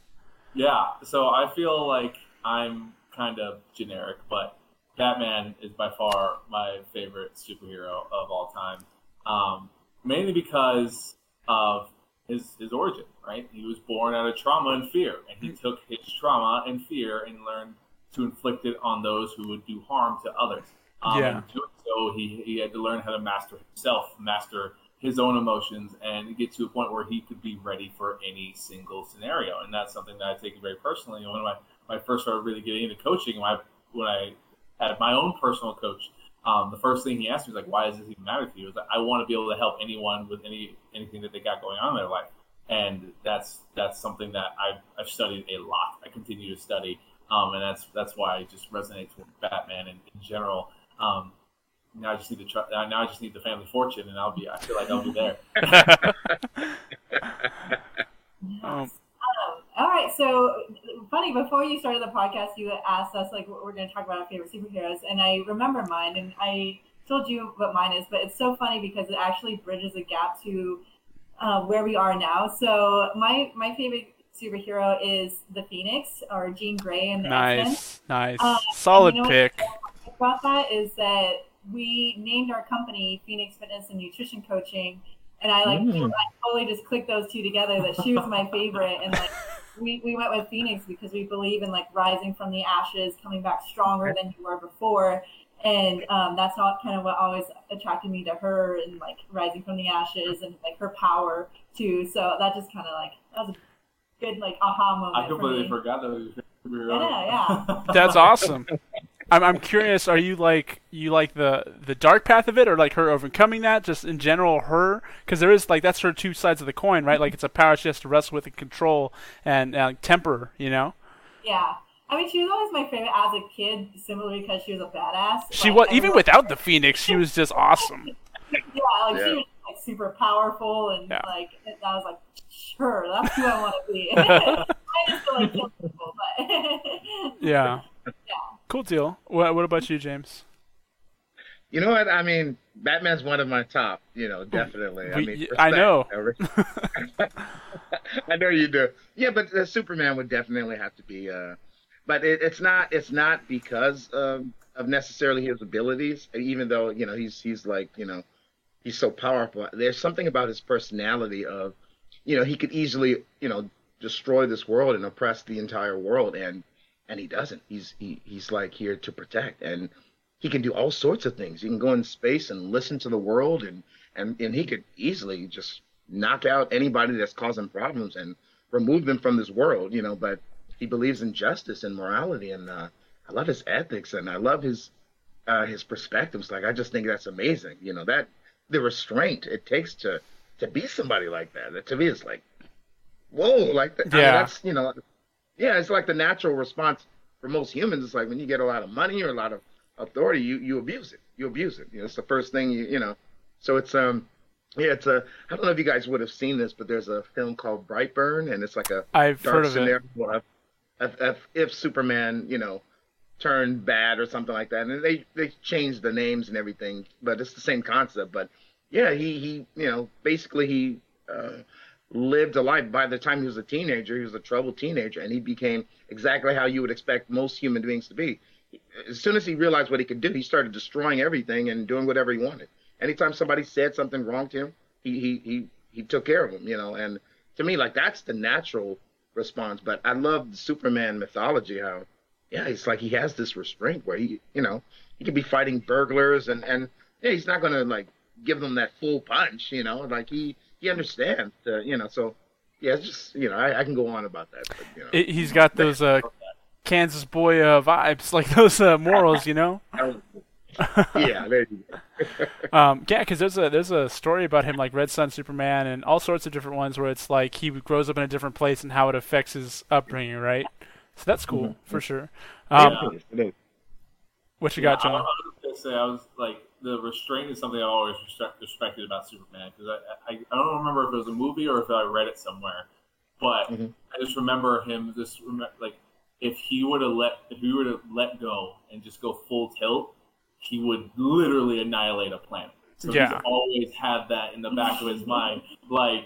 Yeah, so I feel like I'm kind of generic, but Batman is by far my favorite superhero of all time. Um, mainly because of his his origin, right? He was born out of trauma and fear, and he took his trauma and fear and learned to inflict it on those who would do harm to others. Um, yeah. So, he, he had to learn how to master himself, master his own emotions, and get to a point where he could be ready for any single scenario. And that's something that I take very personally. When I, when I first started really getting into coaching, when I, when I had my own personal coach, um, the first thing he asked me was like, "Why does this even matter to you?" Was like, I want to be able to help anyone with any anything that they got going on in their life, and that's that's something that I've, I've studied a lot. I continue to study, um, and that's that's why I just resonate with Batman in, in general. Um, now I just need to try, now I just need the family fortune, and I'll be. I feel like I'll be there. um, all right. So funny. Before you started the podcast, you asked us like what we're going to talk about our favorite superheroes, and I remember mine, and I told you what mine is. But it's so funny because it actually bridges a gap to uh, where we are now. So my my favorite superhero is the Phoenix or Jean Grey and the nice, X-Men. nice, um, solid you know pick. About that is that we named our company Phoenix Fitness and Nutrition Coaching, and I like mm. I totally just clicked those two together. That she was my favorite, and like we, we went with Phoenix because we believe in like rising from the ashes, coming back stronger than you were before. And um, that's not kind of what always attracted me to her and like rising from the ashes and like her power too. So that just kind of like, that was a good like aha moment. I completely for forgot that was Yeah, yeah. That's awesome. I'm I'm curious. Are you like you like the the dark path of it, or like her overcoming that? Just in general, her because there is like that's her two sides of the coin, right? Like it's a power she has to wrestle with and control and uh, temper. You know. Yeah. I mean, she was always my favorite as a kid, simply because she was a badass. She was even without the Phoenix, she was just awesome. yeah, like yeah. she was like super powerful, and yeah. like I was like, sure, that's who I want to be. I just feel like people, but yeah. Yeah. Cool deal. What, what about you, James? You know what? I mean, Batman's one of my top. You know, definitely. I mean, I know. I know you do. Yeah, but uh, Superman would definitely have to be. Uh, but it, it's not. It's not because of, of necessarily his abilities. Even though you know he's he's like you know he's so powerful. There's something about his personality of you know, he could easily, you know, destroy this world and oppress the entire world, and and he doesn't. He's he, he's like here to protect, and he can do all sorts of things. He can go in space and listen to the world, and and and he could easily just knock out anybody that's causing problems and remove them from this world, you know. But he believes in justice and morality, and uh, I love his ethics, and I love his uh, his perspectives. Like I just think that's amazing. You know that the restraint it takes to to be somebody like that. That to me is like, whoa, like that. Yeah. I mean, that's you know, yeah, it's like the natural response for most humans. It's like when you get a lot of money or a lot of authority, you you abuse it. You abuse it. You know, it's the first thing you you know. So it's um yeah, it's a. I don't know if you guys would have seen this, but there's a film called Brightburn, and it's like a I've dark heard of scenario it. If, if, if Superman, you know, turned bad or something like that, and they they changed the names and everything, but it's the same concept. But yeah, he he, you know, basically he uh, lived a life. By the time he was a teenager, he was a troubled teenager, and he became exactly how you would expect most human beings to be. As soon as he realized what he could do, he started destroying everything and doing whatever he wanted anytime somebody said something wrong to him, he he he he took care of him, you know. And to me, like that's the natural response. But I love the Superman mythology. How yeah, it's like he has this restraint where he you know he could be fighting burglars and and yeah, he's not gonna like give them that full punch, you know. Like he he understands, uh, you know. So yeah, it's just you know I, I can go on about that. But, you know, it, he's got those uh, Kansas boy uh, vibes, like those uh, morals, you know. yeah, there you go. um, yeah, because there's a there's a story about him like Red Sun Superman and all sorts of different ones where it's like he grows up in a different place and how it affects his upbringing, right? So that's cool mm-hmm. for sure. Um, yeah. What you yeah, got, John? I, was gonna say I was like the restraint is something I always respected about Superman because I, I, I don't remember if it was a movie or if I read it somewhere, but mm-hmm. I just remember him just like if he would have let if he would have let go and just go full tilt he would literally annihilate a planet. So yeah. he's always had that in the back of his mind. Like,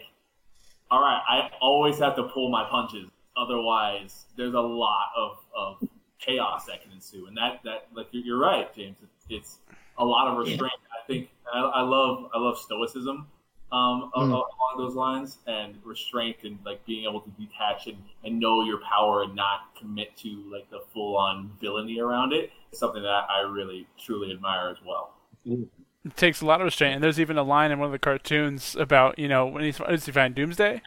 all right, I always have to pull my punches. Otherwise, there's a lot of, of chaos that can ensue. And that, that like, you're right, James. It's, it's a lot of restraint. Yeah. I think I, I, love I love stoicism um, mm. along those lines and restraint and like being able to detach and, and know your power and not commit to like the full on villainy around it is something that I really truly admire as well. It takes a lot of restraint, and there's even a line in one of the cartoons about you know when he's does he find Doomsday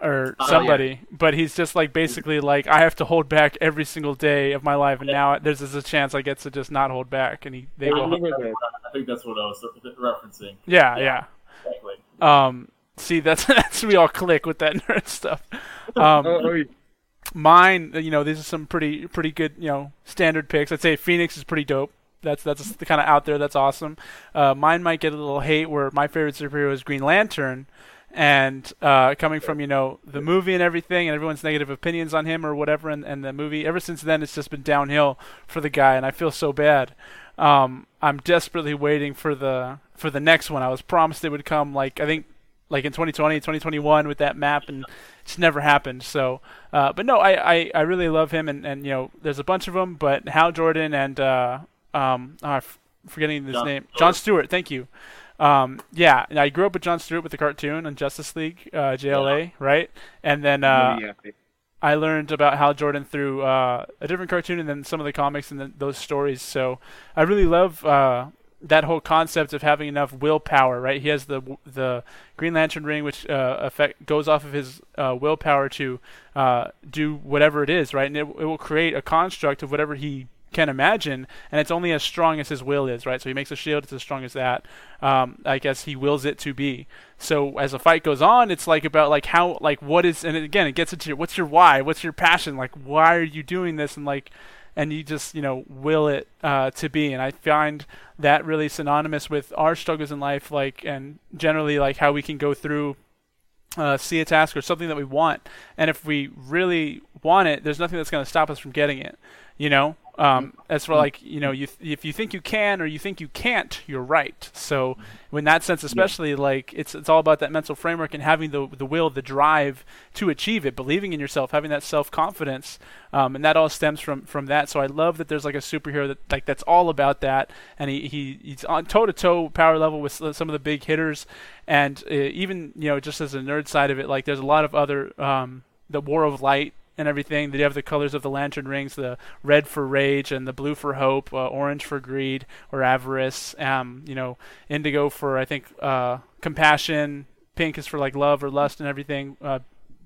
or oh, somebody, yeah. but he's just like basically like I have to hold back every single day of my life, and now there's, a chance I get to just not hold back, and he they I, go, I think that's what I was referencing. Yeah, yeah. yeah. Exactly. Um, see, that's that's we all click with that nerd stuff. Um, oh, oh, mine, you know, these are some pretty pretty good, you know, standard picks. I'd say Phoenix is pretty dope. That's that's the kind of out there. That's awesome. Uh, mine might get a little hate where my favorite superhero is Green Lantern, and uh, coming from you know the movie and everything, and everyone's negative opinions on him or whatever, and, and the movie. Ever since then, it's just been downhill for the guy, and I feel so bad. Um, I'm desperately waiting for the for the next one. I was promised it would come like I think like in 2020, 2021 with that map, and it's never happened. So, uh, but no, I, I, I really love him, and, and you know, there's a bunch of them, but Hal Jordan and uh, um, oh, I'm forgetting his John name, Stewart. John Stewart. Thank you. Um, yeah, I grew up with John Stewart with the cartoon on Justice League, uh, JLA, right? And then uh. I learned about Hal Jordan through uh, a different cartoon and then some of the comics and the, those stories. So I really love uh, that whole concept of having enough willpower, right? He has the the Green Lantern ring, which uh, effect goes off of his uh, willpower to uh, do whatever it is, right? And it, it will create a construct of whatever he can imagine, and it's only as strong as his will is, right? So he makes a shield; it's as strong as that. Um, I guess he wills it to be. So as a fight goes on, it's like about like how, like what is, and again, it gets into your, what's your why, what's your passion, like why are you doing this, and like and you just you know will it uh, to be and i find that really synonymous with our struggles in life like and generally like how we can go through uh, see a task or something that we want and if we really want it there's nothing that's going to stop us from getting it you know Um, as for like you know, you th- if you think you can or you think you can't, you're right. So in that sense, especially yeah. like it's it's all about that mental framework and having the the will, the drive to achieve it, believing in yourself, having that self confidence, um, and that all stems from from that. So I love that there's like a superhero that like that's all about that, and he, he he's on toe to toe power level with some of the big hitters, and uh, even you know just as a nerd side of it, like there's a lot of other um, the War of Light and everything. They have the colors of the lantern rings: the red for rage and the blue for hope, uh, orange for greed or avarice. Um, you know, indigo for I think uh, compassion. Pink is for like love or lust and everything. Uh,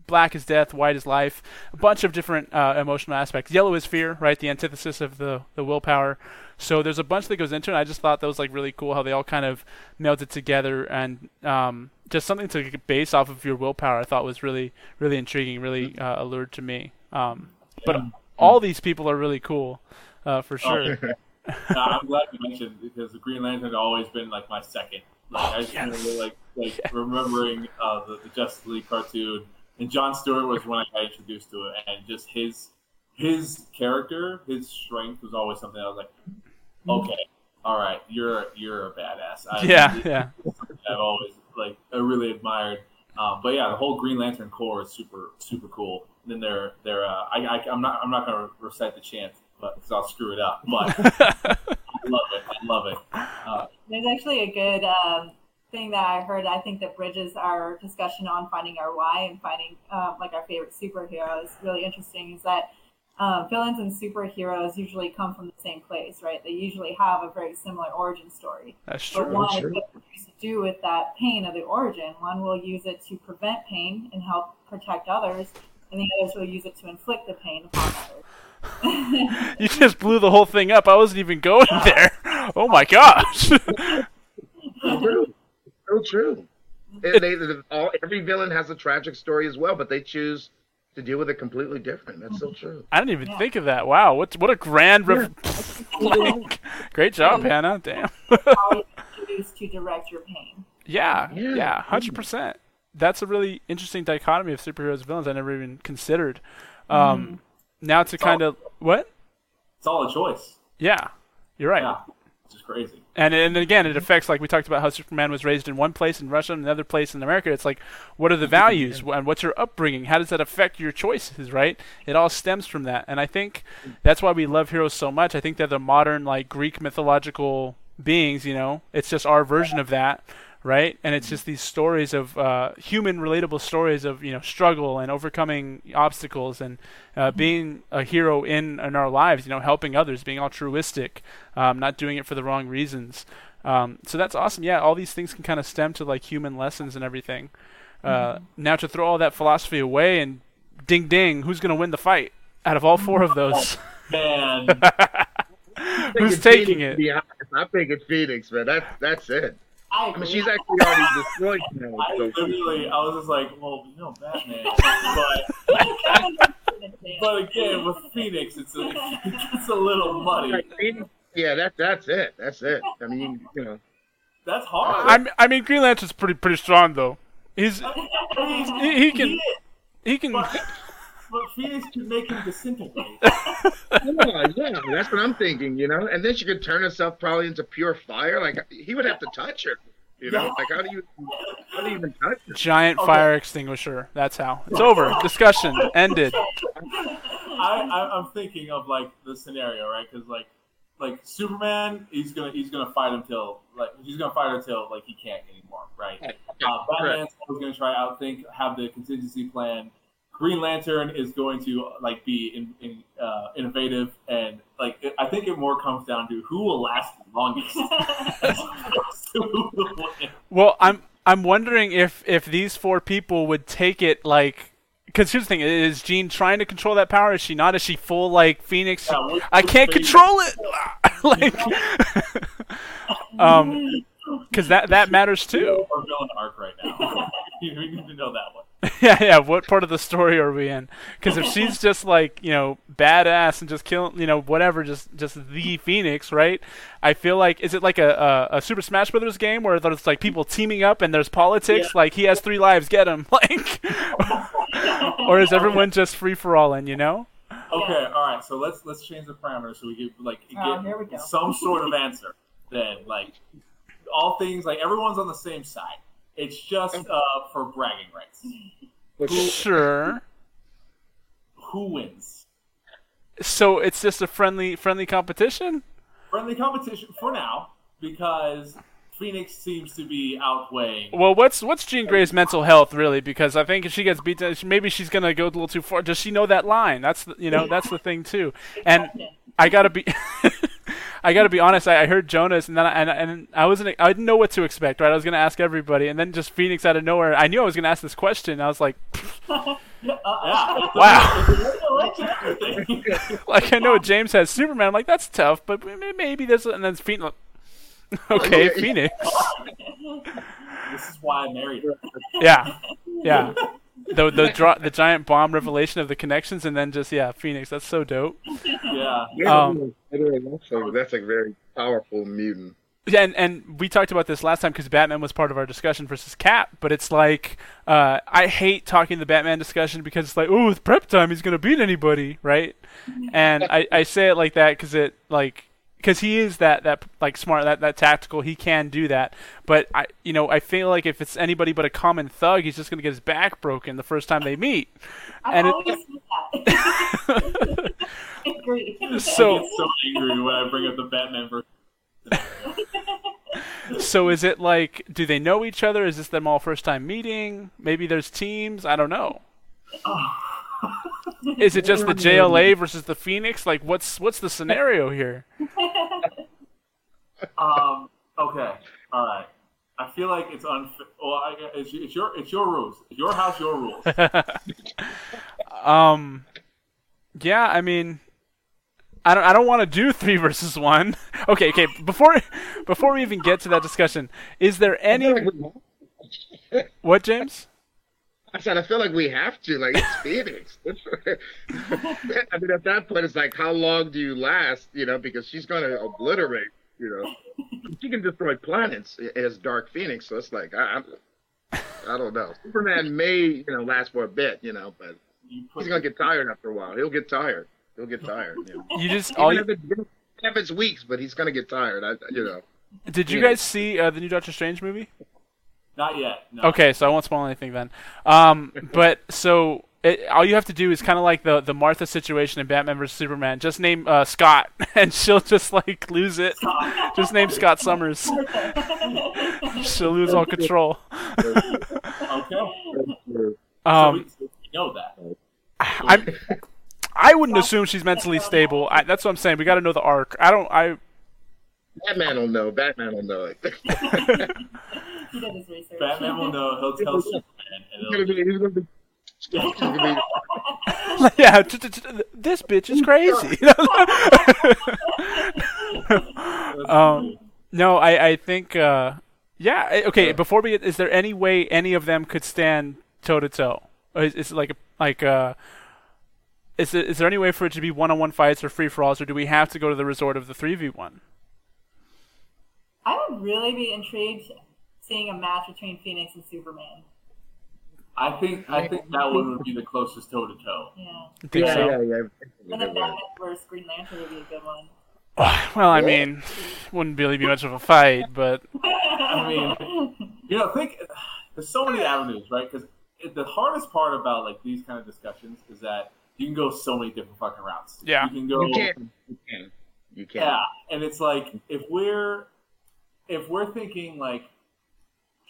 black is death, white is life. A bunch of different uh, emotional aspects. Yellow is fear, right? The antithesis of the the willpower. So there's a bunch that goes into it. I just thought that was like really cool how they all kind of melted together and um, just something to base off of your willpower. I thought was really really intriguing, really uh, allured to me. Um, but all these people are really cool uh, for sure. Oh. I'm glad you mentioned because the Green Lantern had always been like my second. Like oh, I just yes. remember like like yes. remembering uh, the, the Justice League cartoon, and John Stewart was when I got introduced to it, and just his his character, his strength was always something I was like, okay, all right, you're you're a badass. I, yeah, yeah. I've always like I really admired. Um, but yeah, the whole Green Lantern Corps is super super cool. And then they're they're uh, I, I am not I'm not gonna recite the chant, but because I'll screw it up. But I love it. I love it. Uh, There's actually a good um, thing that I heard. I think that bridges our discussion on finding our why and finding um, like our favorite superheroes really interesting. Is that uh, villains and superheroes usually come from the same place, right? They usually have a very similar origin story. That's true. But one That's true. To do with that pain of the origin. One will use it to prevent pain and help protect others, and the others will use it to inflict the pain upon others. you just blew the whole thing up. I wasn't even going there. Oh my gosh. so true. So true. They, they, all, every villain has a tragic story as well, but they choose to deal with it completely different. That's so true. I didn't even yeah. think of that. Wow, what what a grand, yeah. like, great job. Um, Hannah. Damn. To direct your pain. Yeah, yeah, hundred percent. That's a really interesting dichotomy of superheroes and villains I never even considered. Um, mm. Now to kind of what? It's all a choice. Yeah, you're right. Yeah, it's just crazy and and again it affects like we talked about how Superman was raised in one place in Russia and another place in America. It's like what are the values and what's your upbringing? How does that affect your choices? Right? It all stems from that, and I think that's why we love heroes so much. I think they're the modern like Greek mythological beings. You know, it's just our version of that right? And it's just these stories of uh, human, relatable stories of you know struggle and overcoming obstacles and uh, mm-hmm. being a hero in in our lives. You know, helping others, being altruistic, um, not doing it for the wrong reasons. Um, so that's awesome. Yeah, all these things can kind of stem to like human lessons and everything. Uh, mm-hmm. Now to throw all that philosophy away and ding ding, who's going to win the fight out of all four of those? man. Who's taking it? I think it's Phoenix, man. That's that's it. I, I mean, she's actually already destroyed now. I so literally, I was just like, well, you know, Batman, but but again, with Phoenix, it's a it's a little muddy. Yeah, that that's it. That's it. I mean, you know, that's hard. I I mean, Green Lantern's pretty pretty strong though. He's he, he can he can. But, but Phoenix can make him disintegrate. yeah, yeah, that's what I'm thinking, you know. And then she could turn herself probably into pure fire. Like he would have to touch her. You know, like how do you how do you even touch her? Giant okay. fire extinguisher. That's how. It's over. Discussion ended. I, I am thinking of like the scenario, right? Because like like Superman, he's gonna he's gonna fight until like he's gonna fight until like he can't anymore, right? Uh, Batman's always gonna try to outthink, have the contingency plan Green Lantern is going to like be in, in, uh, innovative and like it, I think it more comes down to who will last the longest. well, I'm I'm wondering if if these four people would take it like because here's the thing: is Jean trying to control that power? Is she not? Is she full like Phoenix? Yeah, I can't control it. like, um, because that that matters too. Our villain arc right now. we need to know that one. yeah, yeah. What part of the story are we in? Because if she's just like you know badass and just killing you know whatever, just just the Phoenix, right? I feel like is it like a a, a Super Smash Brothers game where there's like people teaming up and there's politics? Yeah. Like he has three lives, get him, like, or is everyone just free for all? And you know? Okay, all right. So let's let's change the parameters so we get like Oh, get here we go. some sort of answer. Then like all things like everyone's on the same side. It's just uh, for bragging rights. Sure. Who wins? So it's just a friendly friendly competition. Friendly competition for now because Phoenix seems to be outweighing. Well, what's what's Jean Grey's mental health really? Because I think if she gets beat, down, maybe she's gonna go a little too far. Does she know that line? That's the, you know that's the thing too. And I gotta be, I gotta be honest. I, I heard Jonah's, and then I, and, and I wasn't. I didn't know what to expect. Right, I was gonna ask everybody, and then just Phoenix out of nowhere. I knew I was gonna ask this question. I was like, Yeah. wow. Like I know James has Superman. I'm like that's tough, but may- maybe there's and then Phoenix. Okay, Phoenix. this is why I married her. Yeah, yeah. The the dro- the giant bomb revelation of the connections, and then just yeah, Phoenix. That's so dope. Yeah. Yeah, Um, it is also- that's a very powerful mutant. Yeah, and, and we talked about this last time because Batman was part of our discussion versus Cap. But it's like uh, I hate talking the Batman discussion because it's like, oh, with prep time, he's gonna beat anybody, right? And I, I say it like that because it like because he is that that like smart that that tactical. He can do that. But I you know I feel like if it's anybody but a common thug, he's just gonna get his back broken the first time they meet. I And always say that. Agree. So- I get so angry when I bring up the Batman versus. So is it like, do they know each other? Is this them all first time meeting? Maybe there's teams. I don't know. Oh, Is it just the JLA versus the Phoenix? Like, what's what's the scenario here? Um. Okay. All right. I feel like it's unfair. Well, I, it's, it's your it's your rules. It's your house, your rules. Um, yeah, I mean, I don't I don't want to do three versus one. Okay, okay. Before before we even get to that discussion, is there any what James? I said, I feel like we have to. Like, it's Phoenix. I mean, at that point, it's like, how long do you last? You know, because she's going to obliterate. You know, she can destroy planets as Dark Phoenix. So it's like, I, I'm- I don't know. Superman may, you know, last for a bit. You know, but he's going to get tired after a while. He'll get tired. He'll get tired. You know. You just all Even you, if it's, if it's weeks, but he's going to get tired. I, you know. did you yeah. guys see uh, the new Doctor Strange movie? Not yet. No. Okay, so I won't spoil anything then. Um, but so it, all you have to do is kind of like the the Martha situation in Batman vs Superman. Just name uh, Scott, and she'll just like lose it. just name Scott Summers. she'll lose all control. Okay. Um, we, so we know that. I'm. I wouldn't assume she's mentally stable. I, that's what I'm saying. We got to know the arc. I don't. I. Batman will know. Batman will know it. He did his research. Batman will know. He'll tell Superman, yeah. t- t- t- This bitch is crazy. um, no, I. I think. Uh, yeah. I- Okay. Before we is there any way any of them could stand toe to toe? Is is it like like uh Is it, is there any way for it to be one-on-one fights or free for alls, or do we have to go to the resort of the three v one? I would really be intrigued seeing a match between Phoenix and Superman. I think I think that one would be the closest toe to toe. Yeah. Think yeah, so? yeah, yeah. And then Batman versus Green Lantern would be a good one. Well, I mean, wouldn't really be much of a fight, but I mean, you know, think there's so many avenues, right? Because the hardest part about like these kind of discussions is that you can go so many different fucking routes. Yeah. you can go. You can. You can. You can. Yeah, and it's like if we're if we're thinking like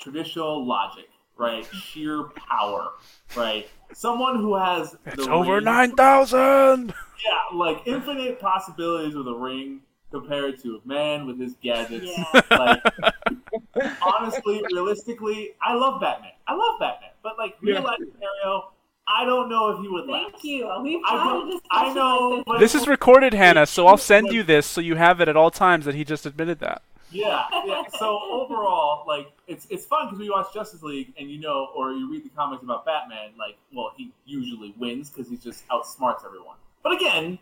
traditional logic, right? Sheer power, right? Someone who has it's the over ring- nine thousand. Yeah, like infinite possibilities with a ring compared to a man with his gadgets. Yeah. Like honestly, realistically, I love Batman. I love Batman, but like real Yeah. life scenario, I don't know if he would Thank last. you. We've I had a I know, like but- This is recorded, Hannah, so I'll send you this so you have it at all times that he just admitted that. Yeah, yeah. So overall, like it's it's fun because we watch Justice League and you know, or you read the comics about Batman. Like, well, he usually wins because he just outsmarts everyone. But again,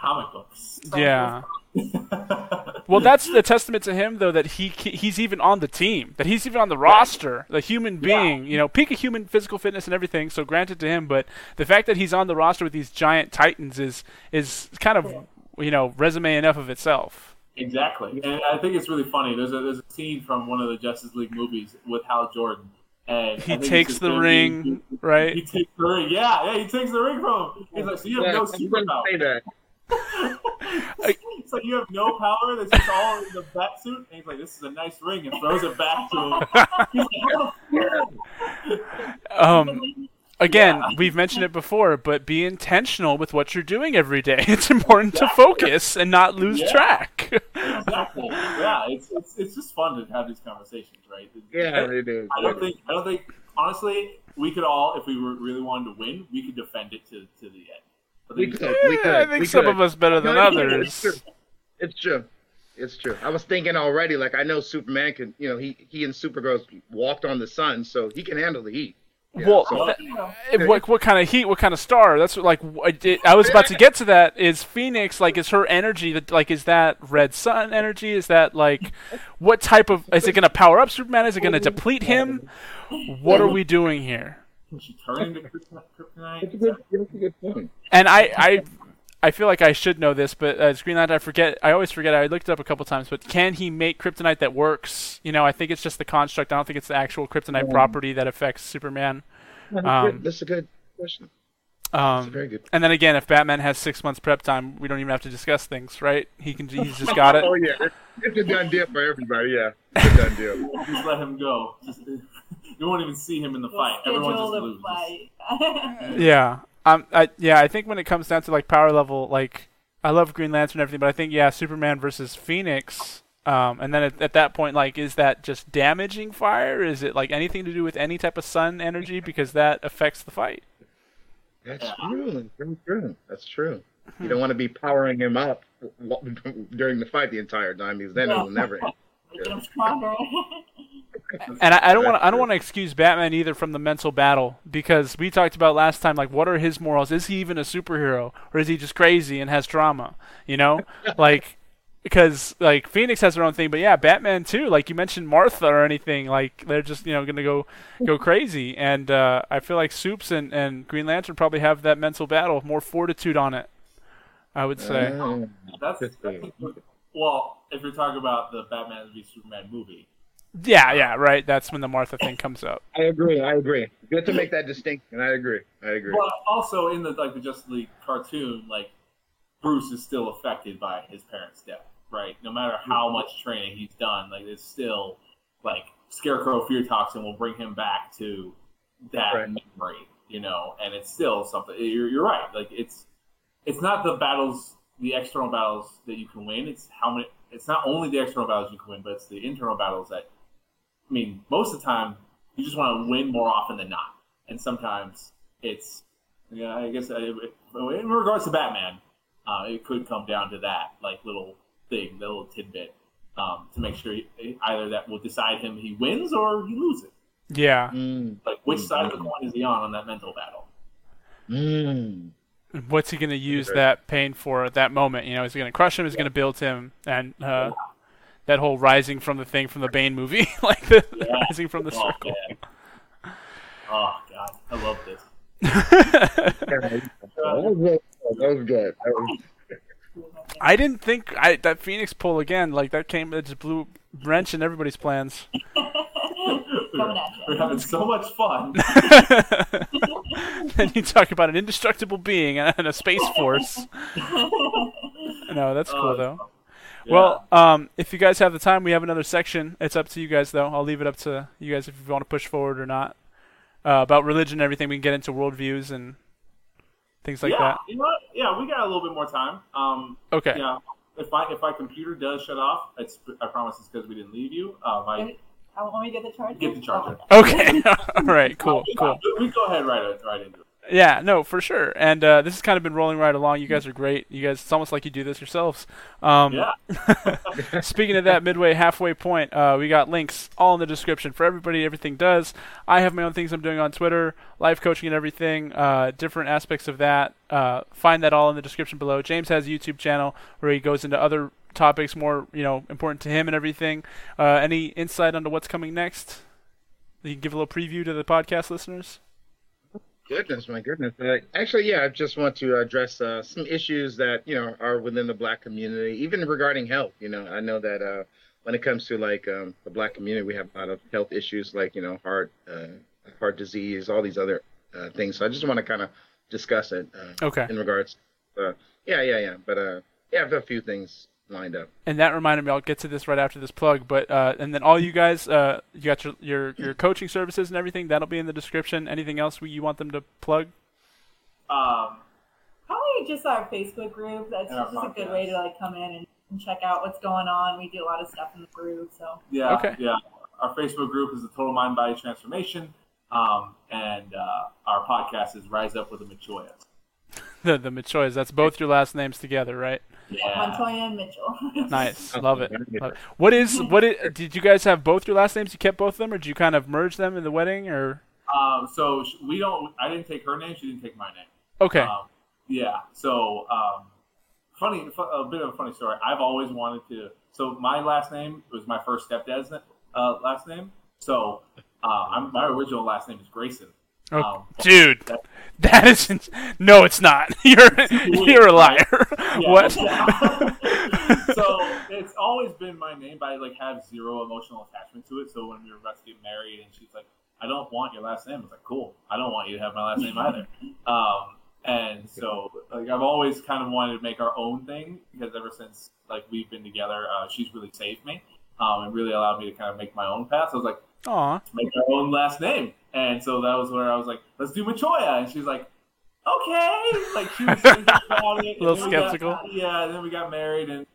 comic books. Yeah. well, that's the testament to him, though, that he he's even on the team, that he's even on the roster, the human being, yeah. you know, peak of human physical fitness and everything. So granted to him, but the fact that he's on the roster with these giant titans is is kind of you know resume enough of itself. Exactly, and I think it's really funny. There's a there's a scene from one of the Justice League movies with Hal Jordan. And he takes the ring, he, right? He takes the ring. Yeah, yeah, he takes the ring from him. He's like, so you have yeah, no superpower. it's like you have no power. This is all in the bat suit. And he's like, "This is a nice ring," and throws it back to him. um, again, yeah. we've mentioned it before, but be intentional with what you're doing every day. It's important to focus and not lose yeah. track. exactly. Yeah, it's, it's it's just fun to have these conversations, right? Yeah, it is. I don't think I don't think honestly we could all, if we were really wanted to win, we could defend it to to the end. We could, yeah, we could, I think some could. of us better than no, others. It's true. It's true. It's true. I was thinking already, like I know Superman can, you know, he he and Supergirl walked on the sun, so he can handle the heat. Yeah, well, so. Uh, what what kind of heat? What kind of star? That's what, like it, I was about to get to that. Is Phoenix like? Is her energy that like? Is that red sun energy? Is that like? What type of? Is it going to power up Superman? Is it going to deplete him? What are we doing here? She turn into kryptonite? That's a good, that's a good point. And I, I, I feel like I should know this, but as Green Lantern, I forget. I always forget. I looked it up a couple times, but can he make kryptonite that works? You know, I think it's just the construct. I don't think it's the actual kryptonite property that affects Superman. That's, um, that's a good question. Um, very good. And then again, if Batman has six months prep time, we don't even have to discuss things, right? He can. He's just got it. oh yeah, it's a done deal for everybody. Yeah, it's a done deal. just let him go. Just, you won't even see him in the fight. Everyone just loses. Fight. yeah. Um. I, yeah. I think when it comes down to like power level, like I love Green Lantern and everything, but I think yeah, Superman versus Phoenix. Um, and then at, at, that point, like, is that just damaging fire? Is it like anything to do with any type of sun energy? Because that affects the fight. That's true. That's true. That's true. You don't want to be powering him up during the fight the entire time because then it'll never. and I, I don't want I don't want to excuse Batman either from the mental battle because we talked about last time like what are his morals? Is he even a superhero or is he just crazy and has trauma? You know, like because like Phoenix has their own thing, but yeah, Batman too. Like you mentioned Martha or anything, like they're just you know gonna go go crazy, and uh, I feel like Soups and, and Green Lantern probably have that mental battle, more fortitude on it. I would say. Uh, that's, that's well, if you're talking about the Batman v Superman movie. Yeah, yeah, right. That's when the Martha thing comes up. I agree. I agree. Good to make that distinction. I agree. I agree. Well, also in the like the Justice League cartoon, like Bruce is still affected by his parents' death, right? No matter how much training he's done, like it's still like Scarecrow fear toxin will bring him back to that right. memory, you know, and it's still something. You're, you're right. Like it's it's not the battles the external battles that you can win. It's how many. It's not only the external battles you can win, but it's the internal battles that. I mean, most of the time, you just want to win more often than not, and sometimes it's. Yeah, I guess in regards to Batman, uh, it could come down to that, like little thing, the little tidbit, um, to make sure he, either that will decide him he wins or he loses. Yeah. Mm. Like which side of the coin is he on on that mental battle? Mm. What's he going to use that pain for at that moment? You know, is he going to crush him? Is he going to build him? And uh, that whole rising from the thing from the Bane movie, like the yeah. rising from the oh, circle. Man. Oh God, I love this. that was good. That was... I didn't think I, that Phoenix pull again. Like that came, it just blew wrench in everybody's plans. Coming at you. We're having so much fun. then you talk about an indestructible being and a space force. no, that's cool uh, though. Yeah. Well, um, if you guys have the time, we have another section. It's up to you guys though. I'll leave it up to you guys if you want to push forward or not. Uh, about religion and everything, we can get into worldviews and things like yeah, that. You know what? Yeah, we got a little bit more time. Um, okay. Yeah. If my if my computer does shut off, it's I promise it's because we didn't leave you. Uh, my I want me to get the charger. Get the charger. Okay. All right. Cool. Cool. We go ahead right right into it. Yeah, no, for sure. And uh, this has kind of been rolling right along. You guys are great. You guys, it's almost like you do this yourselves. Um, yeah. speaking of that midway, halfway point, uh, we got links all in the description for everybody. Everything does. I have my own things I'm doing on Twitter, live coaching and everything, uh, different aspects of that. Uh, find that all in the description below. James has a YouTube channel where he goes into other topics more you know important to him and everything. Uh, any insight onto what's coming next? You can give a little preview to the podcast listeners. Goodness, my goodness. Uh, actually, yeah, I just want to address uh, some issues that you know are within the Black community, even regarding health. You know, I know that uh, when it comes to like um, the Black community, we have a lot of health issues, like you know, heart, uh, heart disease, all these other uh, things. So I just want to kind of discuss it. Uh, okay. In regards, yeah, yeah, yeah. But yeah, I have a few things lined up. And that reminded me, I'll get to this right after this plug. But uh, and then all you guys, uh, you got your, your your coaching services and everything. That'll be in the description. Anything else we, you want them to plug? Um, probably just our Facebook group. That's just a good way to like come in and, and, check out what's going on. We do a lot of stuff in the group. So yeah, okay. yeah. Our Facebook group is the Total Mind Body Transformation, um, and uh, our podcast is Rise Up with a Machoyas. the the Machoyas. That's both your last names together, right? Yeah. Montoya and Mitchell. nice, love it. love it. What is what? Is, did you guys have both your last names? You kept both of them, or did you kind of merge them in the wedding, or? Um, so we don't. I didn't take her name. She didn't take my name. Okay. Um, yeah. So um, funny, a bit of a funny story. I've always wanted to. So my last name was my first stepdad's uh, last name. So uh, I'm, my original last name is Grayson. Oh, um, dude, that, that isn't. No, it's not. You're you're a liar. Yeah, what? So it's always been my name, but I like have zero emotional attachment to it. So when we were about to get married, and she's like, "I don't want your last name," I was like, "Cool, I don't want you to have my last name either." Um, and so like I've always kind of wanted to make our own thing because ever since like we've been together, uh, she's really saved me um, and really allowed me to kind of make my own path. So I was like, "Aw, make our own last name." And so that was where I was like, let's do Machoya. And she's like, okay. Like she was about it. A little skeptical. Got, yeah, and then we got married and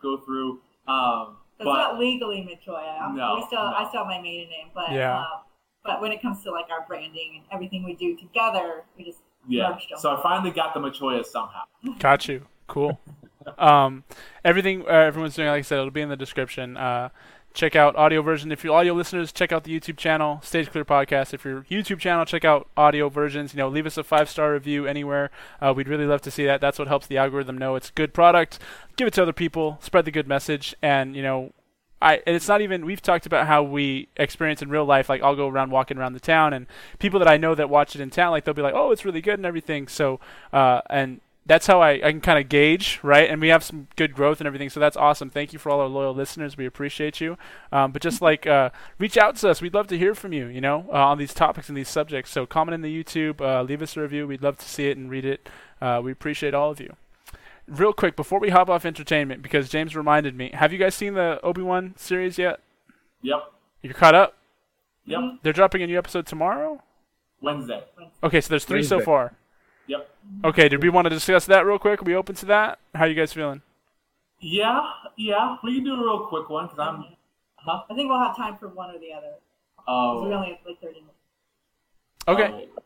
go through. Um, it's but, not legally Machoya. No, we still, no. I still have my maiden name, but yeah. Uh, but when it comes to like our branding and everything we do together, we just yeah. So I finally got the Machoya somehow. Got you. Cool. um, everything uh, everyone's doing, like I said, it'll be in the description. Uh, check out audio version. If you're audio listeners, check out the YouTube channel, Stage Clear Podcast. If you're YouTube channel, check out audio versions. You know, leave us a five star review anywhere. Uh, we'd really love to see that. That's what helps the algorithm know it's good product. Give it to other people, spread the good message, and you know. I, and it's not even we've talked about how we experience in real life like I'll go around walking around the town and people that I know that watch it in town like they'll be like oh it's really good and everything so uh, and that's how I, I can kind of gauge, right? And we have some good growth and everything, so that's awesome. Thank you for all our loyal listeners. We appreciate you. Um, but just like uh, reach out to us, we'd love to hear from you. You know, uh, on these topics and these subjects. So comment in the YouTube, uh, leave us a review. We'd love to see it and read it. Uh, we appreciate all of you. Real quick before we hop off entertainment, because James reminded me, have you guys seen the Obi Wan series yet? Yep. You're caught up. Yep. They're dropping a new episode tomorrow. Wednesday. Okay, so there's three Wednesday. so far. Yep. Okay, did we want to discuss that real quick? Are we open to that? How are you guys feeling? Yeah, yeah. We can do a real quick one because I'm. Huh? I think we'll have time for one or the other. Oh. We only have like 30 minutes. Okay. Oh.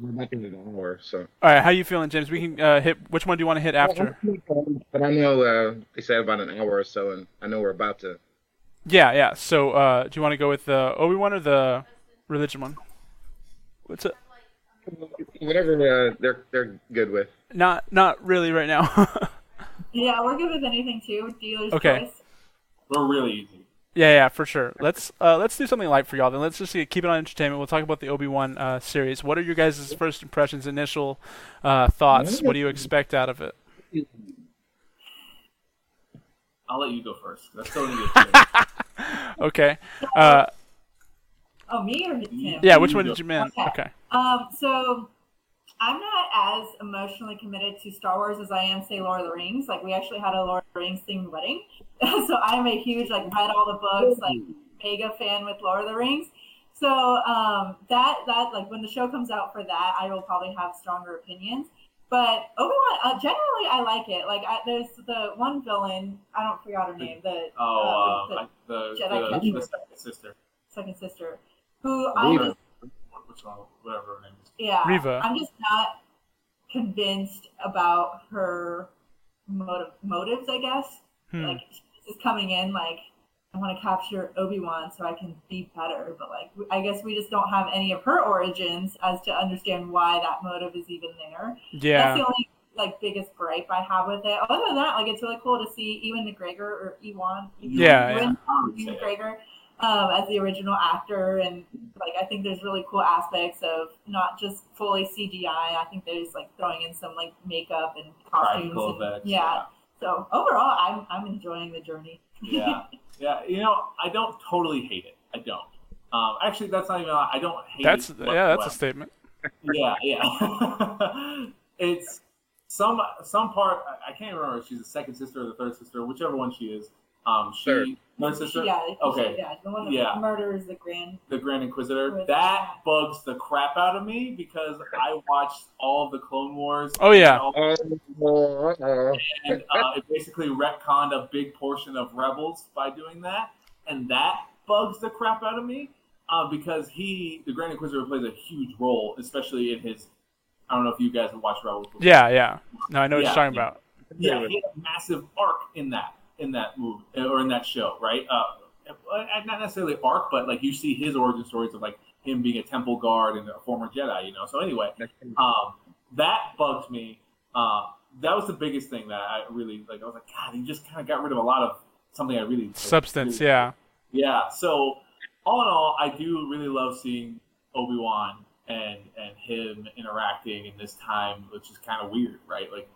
We're not going to hour, so. All right, how you feeling, James? We can uh, hit. Which one do you want to hit after? But I know uh, they said about an hour or so, and I know we're about to. Yeah, yeah. So, uh, do you want to go with the Obi Wan or the religion one? What's it? Whatever uh, they're they're good with. Not not really right now. yeah, we're good with anything too. Dealer's okay. choice. We're really easy. Yeah, yeah, for sure. Let's uh, let's do something light for y'all. Then let's just keep it on entertainment. We'll talk about the Obi Wan uh, series. What are your guys' first impressions, initial uh, thoughts? What do you expect out of it? I'll let you go first. That's still okay. Uh, Oh, me or him? Yeah, which one did you mean? Okay. okay. Um, so I'm not as emotionally committed to Star Wars as I am, say, Lord of the Rings. Like we actually had a Lord of the Rings themed wedding, so I'm a huge like read all the books, like mega fan with Lord of the Rings. So um, that that like when the show comes out for that, I will probably have stronger opinions. But Obi Wan, uh, generally, I like it. Like, I, there's the one villain. I don't forget her name. The oh, uh, the, uh, the, Jedi the, the second sister. Second sister who I just what's wrong, whatever her name is. Yeah, Reva. I'm just not convinced about her motive, motives. I guess hmm. like she's coming in like I want to capture Obi Wan so I can be better, but like I guess we just don't have any of her origins as to understand why that motive is even there. Yeah, that's the only like biggest gripe I have with it. Other than that, like it's really cool to see Ewan McGregor or Ewan, yeah, Ewan, yeah. McGregor um, as the original actor, and like I think there's really cool aspects of not just fully CGI. I think there's like throwing in some like makeup and costumes. And, effects, yeah. yeah. So overall, I'm I'm enjoying the journey. yeah, yeah. You know, I don't totally hate it. I don't. Um, actually, that's not even. I don't hate. That's yeah. That's a statement. yeah, yeah. it's some some part. I can't remember if she's the second sister or the third sister, whichever one she is. Um, she third, third sister. Yeah. Okay. Yeah. The one that yeah. murders the grand. The Grand Inquisitor. Inquisitor. That bugs the crap out of me because I watched all of the Clone Wars. Oh yeah. and uh, it basically retconned a big portion of Rebels by doing that, and that bugs the crap out of me uh, because he, the Grand Inquisitor, plays a huge role, especially in his. I don't know if you guys have watched Rebels. Before. Yeah, yeah. No, I know yeah, what you're talking about. Yeah, he had a massive arc in that in that movie or in that show, right? Uh, not necessarily arc, but like you see his origin stories of like him being a temple guard and a former Jedi, you know. So anyway, um, that bugged me. Uh, that was the biggest thing that I really like. I was like, God, he just kind of got rid of a lot of something I really like, substance. Really, yeah, yeah. So all in all, I do really love seeing Obi Wan and and him interacting in this time, which is kind of weird, right? Like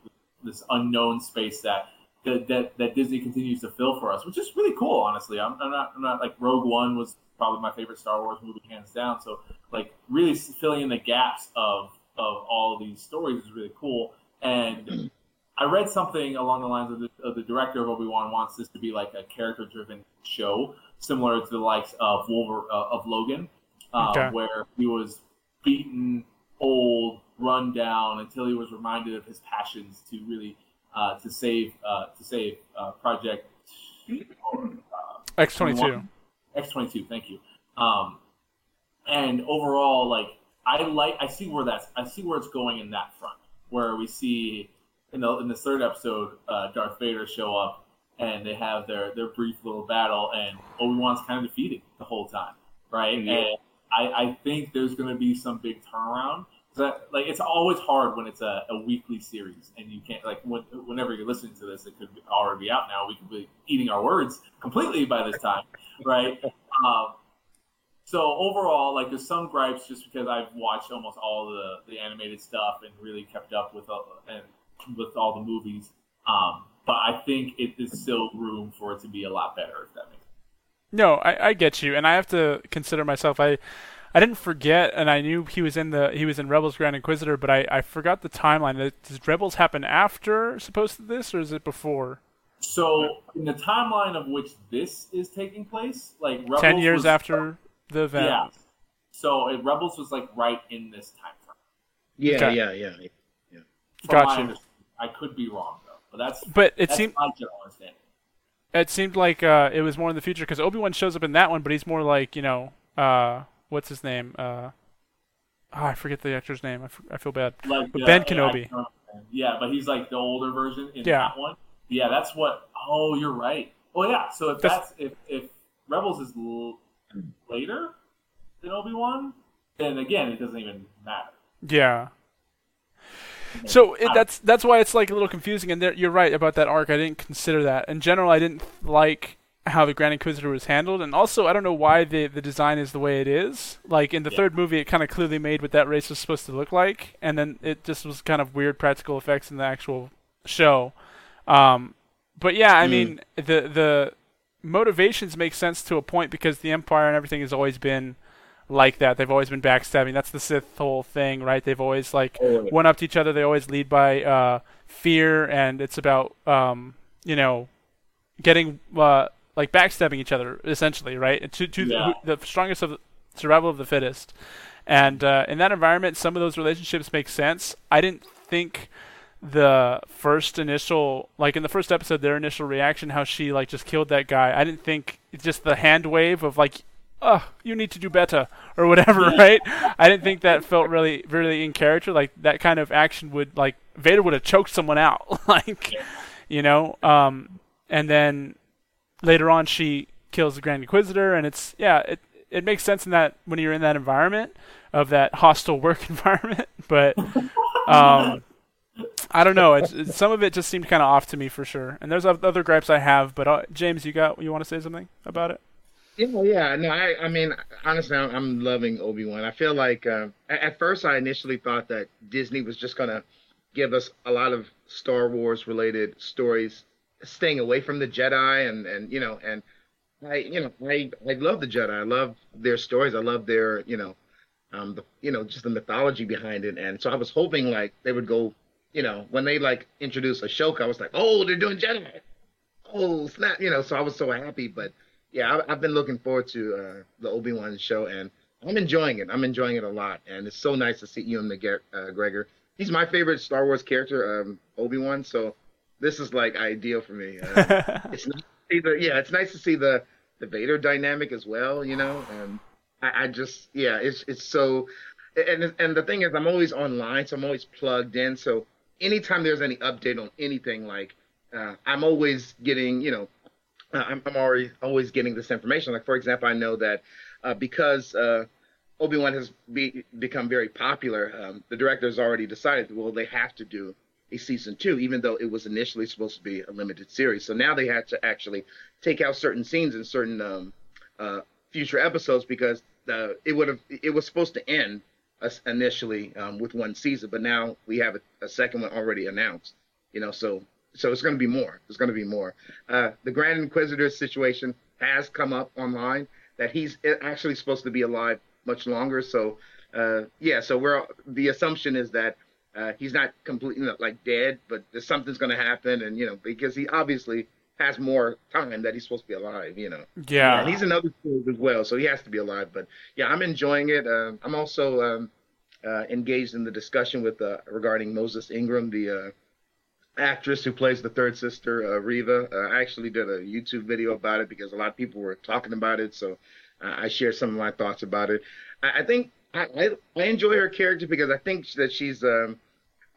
this unknown space that that, that, that Disney continues to fill for us, which is really cool. Honestly, I'm, I'm not I'm not like Rogue One was probably my favorite Star Wars movie hands down. So like really filling in the gaps of of all of these stories is really cool. And I read something along the lines of the, of the director of Obi Wan wants this to be like a character driven show similar to the likes of Wolver, uh, of Logan, uh, okay. where he was beaten, old, run down until he was reminded of his passions to really uh, to save uh, to save uh, Project X twenty two. X twenty two. Thank you. Um, and overall, like I like, I see where that's, I see where it's going in that front, where we see in the in the third episode, uh, Darth Vader show up and they have their their brief little battle, and Obi Wan's kind of defeated the whole time, right? Mm-hmm. And I, I think there's going to be some big turnaround. That, like it's always hard when it's a, a weekly series and you can't like when, whenever you're listening to this it could already be out now we could be eating our words completely by this time right um, so overall like there's some gripes just because i've watched almost all the the animated stuff and really kept up with uh, and with all the movies um, but I think it is still room for it to be a lot better. If that makes. sense No, I, I get you, and I have to consider myself. I I didn't forget, and I knew he was in the he was in Rebels Grand Inquisitor, but I, I forgot the timeline. Does Rebels happen after supposed to this, or is it before? So in the timeline of which this is taking place, like Rebels ten years was, after the event. Yeah. So it, Rebels was like right in this time frame. Yeah, okay. yeah, yeah, yeah. Gotcha. I could be wrong. though, But that's but it that's seemed my general understanding. It seemed like uh, it was more in the future because Obi Wan shows up in that one, but he's more like you know uh, what's his name? Uh, oh, I forget the actor's name. I, f- I feel bad. Like, but Ben Kenobi. Yeah, but he's like the older version in yeah. that one. Yeah, that's what. Oh, you're right. Oh yeah. So if that's, that's if if Rebels is l- later than Obi Wan, then again it doesn't even matter. Yeah. So it, that's that's why it's like a little confusing. And there, you're right about that arc. I didn't consider that. In general, I didn't like how the Grand Inquisitor was handled, and also I don't know why the the design is the way it is. Like in the yeah. third movie, it kind of clearly made what that race was supposed to look like, and then it just was kind of weird practical effects in the actual show. Um, but yeah, I mm. mean the the motivations make sense to a point because the Empire and everything has always been like that. They've always been backstabbing. That's the Sith whole thing, right? They've always like oh, up to each other. They always lead by uh, fear, and it's about um, you know getting uh, like backstabbing each other essentially, right? To to yeah. the, the, strongest of the survival of the fittest. And uh, in that environment, some of those relationships make sense. I didn't think the first initial like in the first episode their initial reaction how she like just killed that guy i didn't think just the hand wave of like oh, you need to do better or whatever, right? I didn't think that felt really, really in character. Like that kind of action would like Vader would have choked someone out, like you know. Um, and then later on, she kills the Grand Inquisitor, and it's yeah, it it makes sense in that when you're in that environment of that hostile work environment, but um. I don't know. It's, it's, some of it just seemed kind of off to me for sure. And there's other gripes I have, but uh, James, you got you want to say something about it? Yeah, yeah. No, I, I mean, honestly, I'm, I'm loving Obi Wan. I feel like uh, at first I initially thought that Disney was just gonna give us a lot of Star Wars related stories, staying away from the Jedi, and and you know, and I, you know, I I love the Jedi. I love their stories. I love their, you know, um, the you know, just the mythology behind it. And so I was hoping like they would go, you know, when they like introduced Ahsoka, I was like, oh, they're doing Jedi. Oh snap, you know. So I was so happy, but yeah, I, have been looking forward to uh, the Obi Wan show, and I'm enjoying it. I'm enjoying it a lot, and it's so nice to see Ewan McGregor. Uh, Gregor. He's my favorite Star Wars character, um, Obi Wan. So this is like ideal for me. Uh, it's nice the, yeah, it's nice to see the the Vader dynamic as well. You know, and I, I just yeah, it's it's so. And and the thing is, I'm always online, so I'm always plugged in. So anytime there's any update on anything, like uh, I'm always getting, you know, uh, I'm, I'm already always getting this information. Like for example, I know that uh, because uh, Obi Wan has be, become very popular, um, the director has already decided well they have to do a season two, even though it was initially supposed to be a limited series. So now they had to actually take out certain scenes in certain um, uh, future episodes because the, it would have it was supposed to end initially um, with one season, but now we have a, a second one already announced. You know, so so it's going to be more. There's going to be more. Uh, the Grand Inquisitor situation has come up online that he's actually supposed to be alive much longer. So uh, yeah, so we're the assumption is that uh, he's not completely like dead, but there's something's going to happen, and you know because he obviously has more time that he's supposed to be alive. You know. Yeah. And he's in other schools as well, so he has to be alive. But yeah, I'm enjoying it. Uh, I'm also um, uh, engaged in the discussion with uh, regarding Moses Ingram, the actress who plays the third sister, uh, Reva. Uh, I actually did a YouTube video about it because a lot of people were talking about it. So uh, I shared some of my thoughts about it. I, I think I, I, I, enjoy her character because I think that she's um,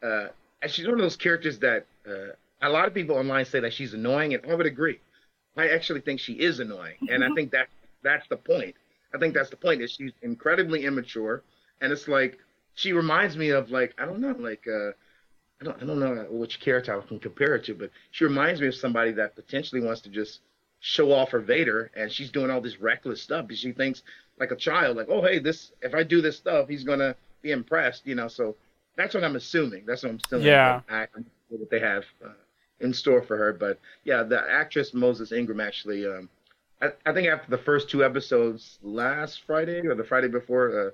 uh, she's one of those characters that uh, a lot of people online say that she's annoying, and I would agree. I actually think she is annoying, and I think that that's the point. I think that's the point is she's incredibly immature, and it's like she reminds me of like I don't know like uh, I don't I don't know which character I can compare it to, but she reminds me of somebody that potentially wants to just show off her Vader, and she's doing all this reckless stuff because she thinks like a child, like, oh hey, this if I do this stuff, he's gonna be impressed, you know. So that's what I'm assuming. That's what I'm still. Yeah. I, I what they have uh, in store for her, but yeah, the actress Moses Ingram actually, um, I, I, think after the first two episodes last Friday or the Friday before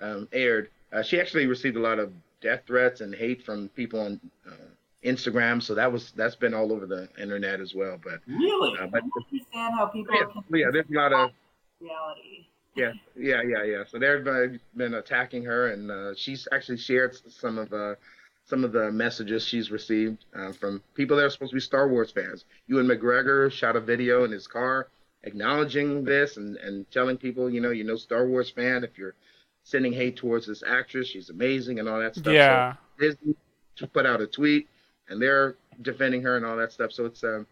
uh, um, aired, uh, she actually received a lot of death threats and hate from people on uh, Instagram. So that was that's been all over the internet as well. But really, uh, but, I understand how people yeah, yeah, there's a lot of reality. Yeah, yeah, yeah, yeah. So they've been attacking her, and uh, she's actually shared some of uh, some of the messages she's received uh, from people that are supposed to be Star Wars fans. Ewan McGregor shot a video in his car acknowledging this and, and telling people, you know, you know, Star Wars fan, if you're sending hate towards this actress, she's amazing and all that stuff. Yeah. So Disney put out a tweet and they're defending her and all that stuff. So it's a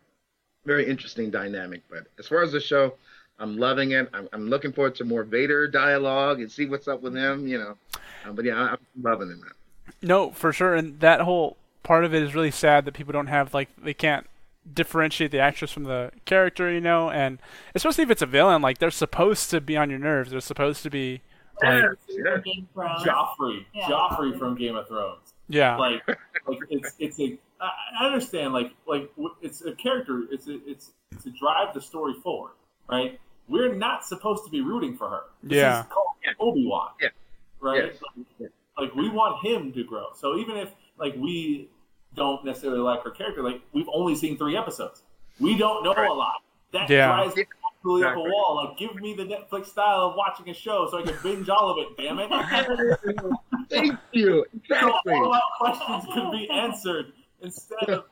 very interesting dynamic. But as far as the show, I'm loving it. I'm, I'm looking forward to more Vader dialogue and see what's up with him. You know, um, but yeah, I'm loving it. Man. No, for sure. And that whole part of it is really sad that people don't have like they can't differentiate the actress from the character, you know, and especially if it's a villain, like they're supposed to be on your nerves. They're supposed to be like Joffrey, yeah. Joffrey from Game of Thrones. Yeah, like, like it's it's a. I understand, like like it's a character. It's a, it's to drive the story forward, right? We're not supposed to be rooting for her. This yeah, is called Obi Wan. Yeah, right. Like, like we want him to grow. So even if like we don't necessarily like her character, like we've only seen three episodes, we don't know right. a lot. That yeah. drives me absolutely exactly. up a wall. Like, give me the Netflix style of watching a show so I can binge all of it. Damn it! Thank you. Exactly. So all our questions can be answered instead of,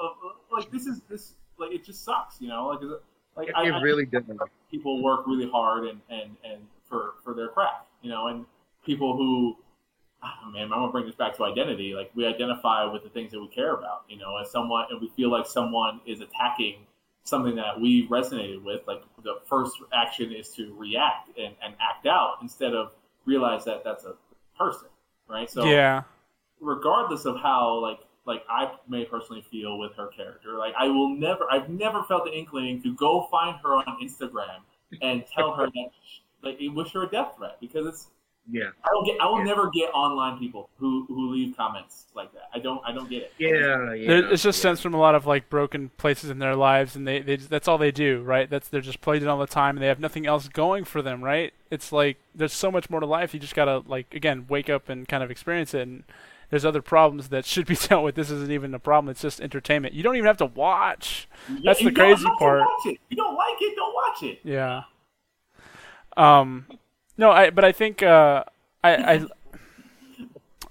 of like this is this like it just sucks, you know. Like, like it, I, it really does. People work really hard and and and for for their craft, you know, and people who oh man, I'm gonna bring this back to identity. Like we identify with the things that we care about, you know, as someone, and we feel like someone is attacking something that we resonated with. Like the first action is to react and, and act out instead of realize that that's a person, right? So yeah, regardless of how like like I may personally feel with her character. Like I will never, I've never felt the inkling to go find her on Instagram and tell her that, like, it wish her a death threat because it's yeah. I don't get. I will yeah. never get online people who who leave comments like that. I don't. I don't get it. Yeah, yeah. It's just yeah. stems from a lot of like broken places in their lives, and they, they that's all they do, right? That's they're just played it all the time, and they have nothing else going for them, right? It's like there's so much more to life. You just gotta like again wake up and kind of experience it. And there's other problems that should be dealt with. This isn't even a problem. It's just entertainment. You don't even have to watch. Yeah, that's the crazy part. You don't like it, don't watch it. Yeah. Um. No, I but I think uh, I, I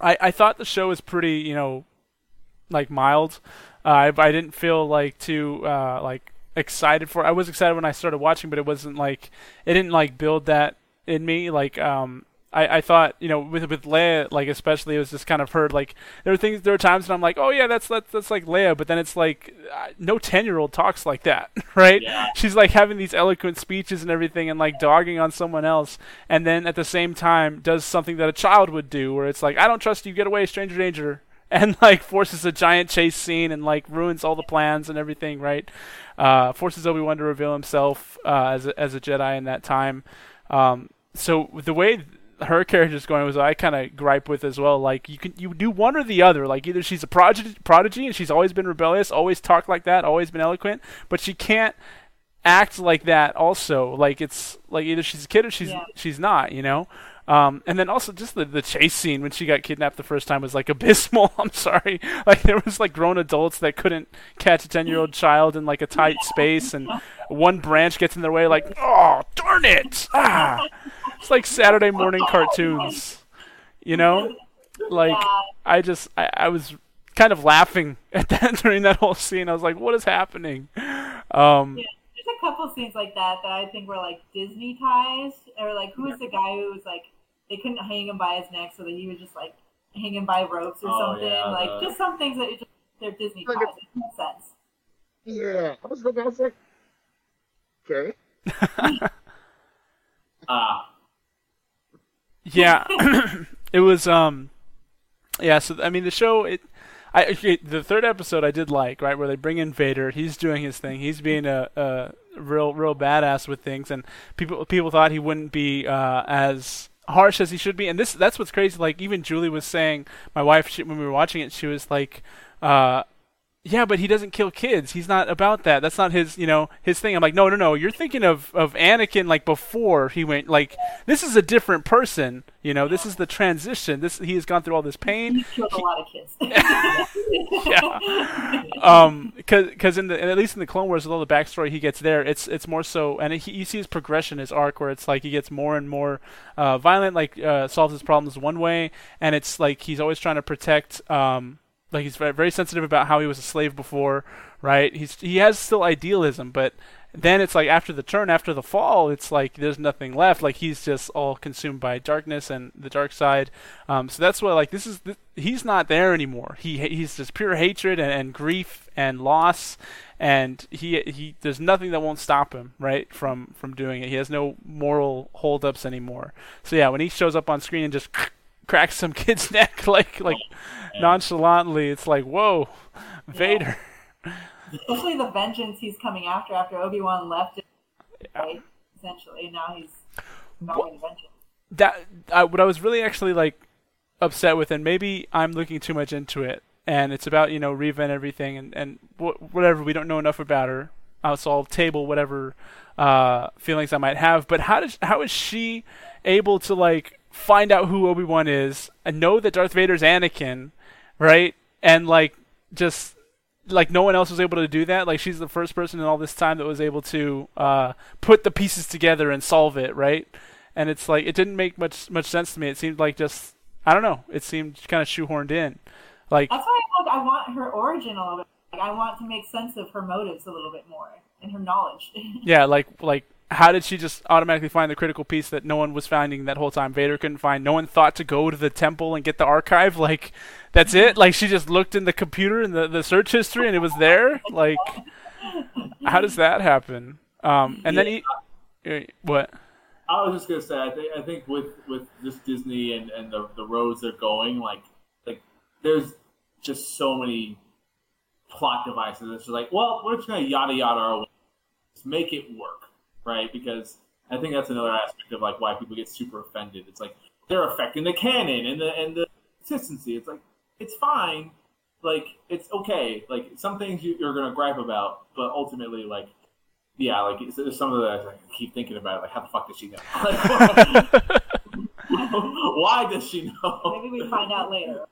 I I thought the show was pretty, you know, like mild. Uh, I I didn't feel like too uh, like excited for. It. I was excited when I started watching, but it wasn't like it didn't like build that in me. Like um, I, I thought you know with with Leia like especially it was just kind of her like there were things there were times when I'm like oh yeah that's that's that's like Leia but then it's like uh, no ten year old talks like that right yeah. she's like having these eloquent speeches and everything and like dogging on someone else and then at the same time does something that a child would do where it's like I don't trust you get away stranger danger and like forces a giant chase scene and like ruins all the plans and everything right uh, forces Obi Wan to reveal himself uh, as a, as a Jedi in that time. Um, so the way her character's going was I kind of gripe with as well. Like you can you do one or the other. Like either she's a prodigy, prodigy and she's always been rebellious, always talked like that, always been eloquent, but she can't act like that. Also, like it's like either she's a kid or she's yeah. she's not. You know. Um, and then also just the, the chase scene when she got kidnapped the first time was like abysmal. I'm sorry, like there was like grown adults that couldn't catch a ten year old child in like a tight space, and one branch gets in their way. Like, oh darn it! Ah, it's like Saturday morning cartoons, you know. Like I just I, I was kind of laughing at that during that whole scene. I was like, what is happening? Um, yeah there's a couple scenes like that that I think were like Disney ties, or like who was the guy who was like they couldn't hang him by his neck, so that he was just like hanging by ropes or oh, something. Yeah, like just some things that just, they're Disney ties. It makes sense. Yeah, I was looking. I was like, okay. Ah. uh. Yeah, it was. Um. Yeah. So I mean, the show it. I the third episode I did like right where they bring in Vader. He's doing his thing. He's being a, a real real badass with things, and people people thought he wouldn't be uh, as harsh as he should be. And this that's what's crazy. Like even Julie was saying, my wife she, when we were watching it, she was like, uh, yeah, but he doesn't kill kids. He's not about that. That's not his, you know, his thing. I'm like, no, no, no. You're thinking of of Anakin like before he went. Like this is a different person. You know, this is the transition. This he has gone through all this pain. He killed a lot of kids. yeah. Um, because because in the at least in the Clone Wars with all the backstory he gets there, it's it's more so, and he, you see his progression, his arc, where it's like he gets more and more uh, violent, like uh, solves his problems one way, and it's like he's always trying to protect um like he's very sensitive about how he was a slave before, right? He's he has still idealism, but then it's like after the turn, after the fall, it's like there's nothing left. Like he's just all consumed by darkness and the dark side. Um, so that's why like this is he's not there anymore. He he's just pure hatred and, and grief and loss, and he he there's nothing that won't stop him right from from doing it. He has no moral holdups anymore. So yeah, when he shows up on screen and just cracks some kid's neck like like nonchalantly. It's like, whoa, Vader. Especially the vengeance he's coming after after Obi Wan left, yeah. right? Essentially, now he's well, vengeance. That I, what I was really actually like upset with, and maybe I'm looking too much into it. And it's about you know Reva and everything, and and wh- whatever we don't know enough about her. I'll solve table whatever uh, feelings I might have. But how does how is she able to like find out who Obi Wan is and know that Darth Vader's Anakin, right? And like just like no one else was able to do that. Like she's the first person in all this time that was able to uh, put the pieces together and solve it, right? And it's like it didn't make much much sense to me. It seemed like just I don't know. It seemed kind of shoehorned in. Like that's why like, I want her origin a little bit. Like, I want to make sense of her motives a little bit more and her knowledge. yeah, like like how did she just automatically find the critical piece that no one was finding that whole time? Vader couldn't find. No one thought to go to the temple and get the archive. Like, that's it. Like she just looked in the computer and the, the search history and it was there. Like, how does that happen? Um, and then he, uh, what? I was just gonna say, I think I think with with just Disney and, and the the roads they're going, like like there's just so many plot devices. It's just like, well, we're just gonna yada yada our way. Just make it work, right? Because I think that's another aspect of like why people get super offended. It's like they're affecting the canon and the and the consistency. It's like it's fine, like it's okay. Like some things you, are gonna gripe about, but ultimately, like yeah, like there's some of the I keep thinking about it, like how the fuck does she know? Like, why does she know? Maybe we find out later.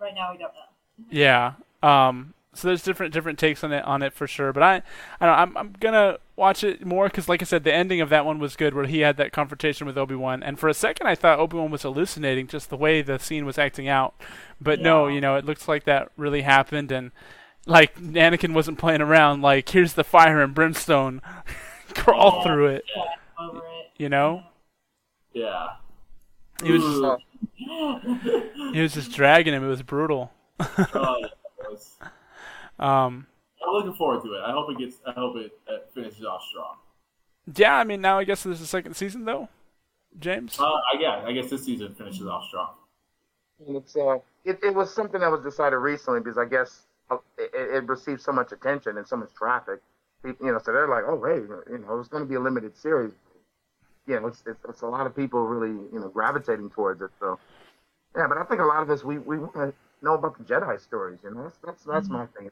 right now, we don't know. Yeah. Um, so there's different different takes on it on it for sure. But I, I don't. I'm I'm gonna watch it more because, like I said, the ending of that one was good, where he had that confrontation with Obi Wan, and for a second I thought Obi Wan was hallucinating, just the way the scene was acting out. But yeah. no, you know, it looks like that really happened, and like Anakin wasn't playing around. Like here's the fire and brimstone, crawl yeah. through it. Yeah, over it. You know. Yeah. He was just. he was just dragging him. It was brutal. oh, um, I'm looking forward to it. I hope it gets. I hope it, it finishes off strong. Yeah, I mean now I guess there's a second season though, James. Uh, I guess I guess this season finishes off strong. And it's uh, it, it was something that was decided recently because I guess uh, it, it received so much attention and so much traffic. You know, so they're like, oh, hey, you know, it's going to be a limited series. Yeah, it's, it's, it's a lot of people really, you know, gravitating towards it. So, yeah, but I think a lot of us we we want to know about the Jedi stories. You know, that's that's, that's mm-hmm. my thing.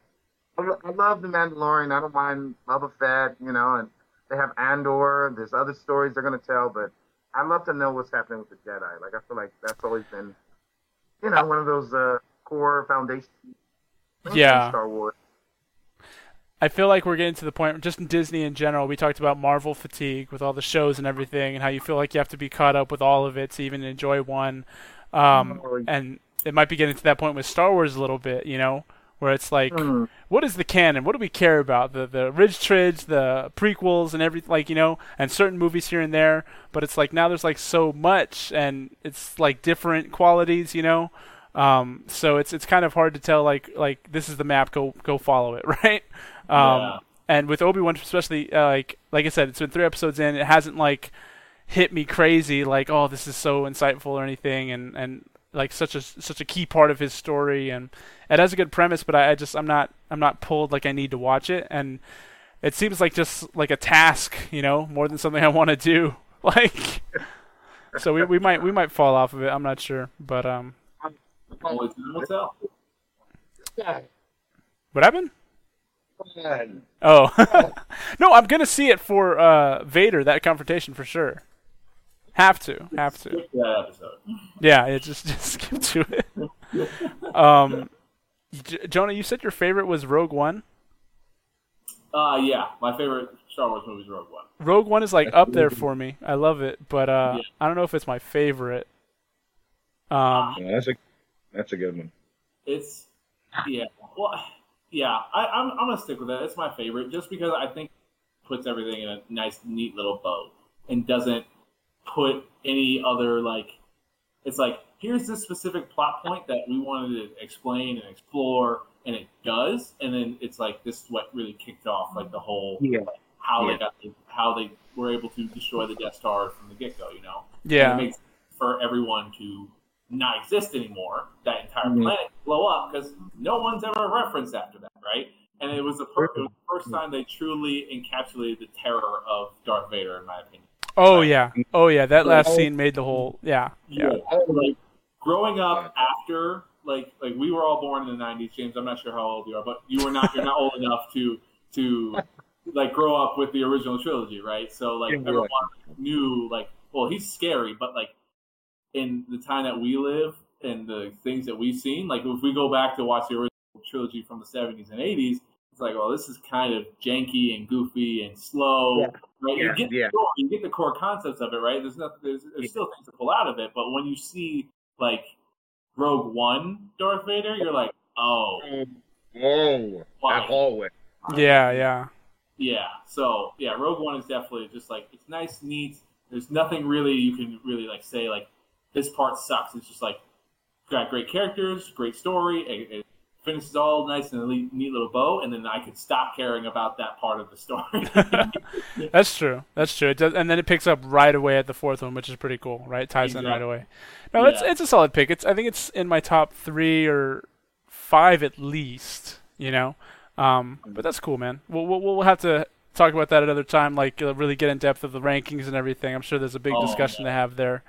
I love the Mandalorian. I don't mind Boba Fett, you know, and they have Andor. There's other stories they're gonna tell, but I love to know what's happening with the Jedi. Like I feel like that's always been, you know, one of those uh, core foundations. Yeah. Star Wars. I feel like we're getting to the point, just in Disney in general. We talked about Marvel fatigue with all the shows and everything, and how you feel like you have to be caught up with all of it to even enjoy one. Um, and it might be getting to that point with Star Wars a little bit, you know, where it's like, mm. what is the canon? What do we care about? The the Ridge Tridge, the prequels, and everything, like you know, and certain movies here and there. But it's like now there's like so much, and it's like different qualities, you know. Um, so it's it's kind of hard to tell like like this is the map, go go follow it, right? Um, yeah. And with Obi Wan, especially uh, like like I said, it's been three episodes in. It hasn't like hit me crazy like oh this is so insightful or anything and and like such a such a key part of his story, and it has a good premise. But I, I just I'm not I'm not pulled like I need to watch it, and it seems like just like a task, you know, more than something I want to do. Like, so we we might we might fall off of it. I'm not sure, but um. What happened? Oh, no! I'm gonna see it for uh, Vader that confrontation for sure. Have to, have to. Yeah, it just just skip to it. um, J- Jonah, you said your favorite was Rogue One. Uh, yeah, my favorite Star Wars movie is Rogue One. Rogue One is like up there for me. I love it, but uh, yeah. I don't know if it's my favorite. Um, yeah, that's a that's a good one. It's yeah, well, yeah. I, I'm I'm gonna stick with that. It's my favorite just because I think it puts everything in a nice, neat little bow and doesn't put any other like it's like here's this specific plot point that we wanted to explain and explore and it does and then it's like this is what really kicked off like the whole yeah. like, how yeah. they got the, how they were able to destroy the Death Star from the get go, you know? Yeah. And it makes for everyone to not exist anymore, that entire mm-hmm. planet blow up because no one's ever referenced after that, right? And it was the, per- it was the first time they truly encapsulated the terror of Darth Vader, in my opinion. Oh yeah, oh yeah. That last scene made the whole yeah yeah. yeah. Like growing up after like like we were all born in the '90s, James. I'm not sure how old you are, but you were not you're not old enough to to like grow up with the original trilogy, right? So like everyone knew like well he's scary, but like in the time that we live and the things that we've seen, like if we go back to watch the original trilogy from the 70s and 80s, it's like, well, this is kind of janky and goofy and slow. Yeah. Right? Yeah. You get yeah. the, you get the core concepts of it, right? There's nothing. There's, there's still things to pull out of it, but when you see like Rogue One Darth Vader, you're like, oh, oh, that hallway. Yeah, yeah, yeah. So yeah, Rogue One is definitely just like it's nice, neat. There's nothing really you can really like say like this part sucks. It's just like got great characters, great story. It, it finishes all nice in a neat little bow, and then I could stop caring about that part of the story. That's true. That's true. Does, and then it picks up right away at the fourth one, which is pretty cool, right? It ties exactly. in right away. No, yeah. it's it's a solid pick. It's I think it's in my top three or five at least. You know, um, but that's cool, man. We'll, we'll we'll have to talk about that another time. Like uh, really get in depth of the rankings and everything. I'm sure there's a big oh, discussion to have there.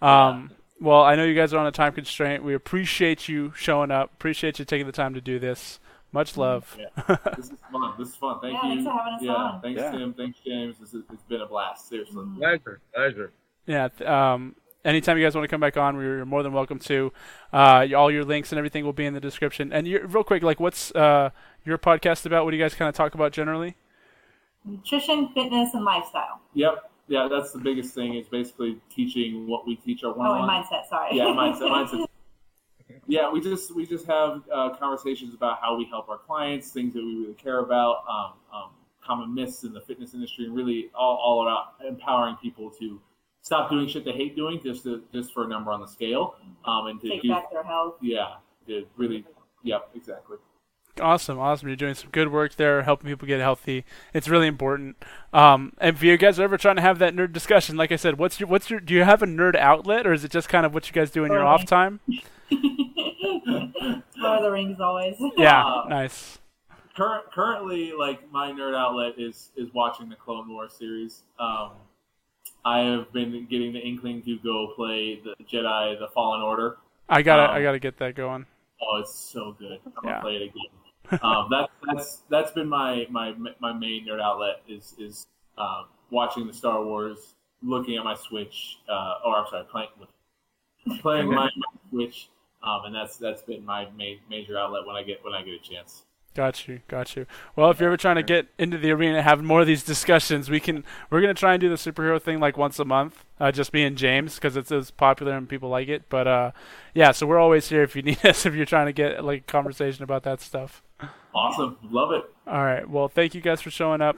Um, yeah. Well, I know you guys are on a time constraint. We appreciate you showing up. Appreciate you taking the time to do this. Much mm-hmm. love. Yeah. this is fun. This is fun. Thank yeah, you. Thanks for having us yeah, on. thanks yeah. Tim. Thanks James. This is, it's been a blast. Seriously. Mm-hmm. Pleasure. Pleasure. Yeah. Um, anytime you guys want to come back on, you're more than welcome to. Uh, all your links and everything will be in the description. And real quick, like, what's uh, your podcast about? What do you guys kind of talk about generally? Nutrition, fitness, and lifestyle. Yep. Yeah, that's the biggest thing. Is basically teaching what we teach our one. Oh, and mindset. Sorry. Yeah, mindset. mindset. yeah, we just we just have uh, conversations about how we help our clients, things that we really care about, um, um, common myths in the fitness industry, and really all, all about empowering people to stop doing shit they hate doing just to, just for a number on the scale, um, and to take do, back their health. Yeah, to really, yep, exactly. Awesome, awesome. You're doing some good work there, helping people get healthy. It's really important. Um, and if you guys are ever trying to have that nerd discussion, like I said, what's your what's your do you have a nerd outlet or is it just kind of what you guys do in your off time? Lord of the Rings always. Yeah, uh, nice. Current, currently, like my nerd outlet is is watching the Clone Wars series. Um, I have been getting the inkling to go play the Jedi: The Fallen Order. I gotta um, I gotta get that going. Oh, it's so good. I'm gonna play it again. Um, that, that's that's been my, my my main nerd outlet is is uh, watching the Star Wars, looking at my Switch, uh, or I'm sorry, playing playing my, my Switch, um, and that's that's been my main major outlet when I get when I get a chance. Got you, got you. Well, if you're ever trying to get into the arena, have more of these discussions, we can. We're gonna try and do the superhero thing like once a month, uh, just me and James, because it's as popular and people like it. But uh, yeah, so we're always here if you need us if you're trying to get like conversation about that stuff. Awesome, love it. All right, well, thank you guys for showing up.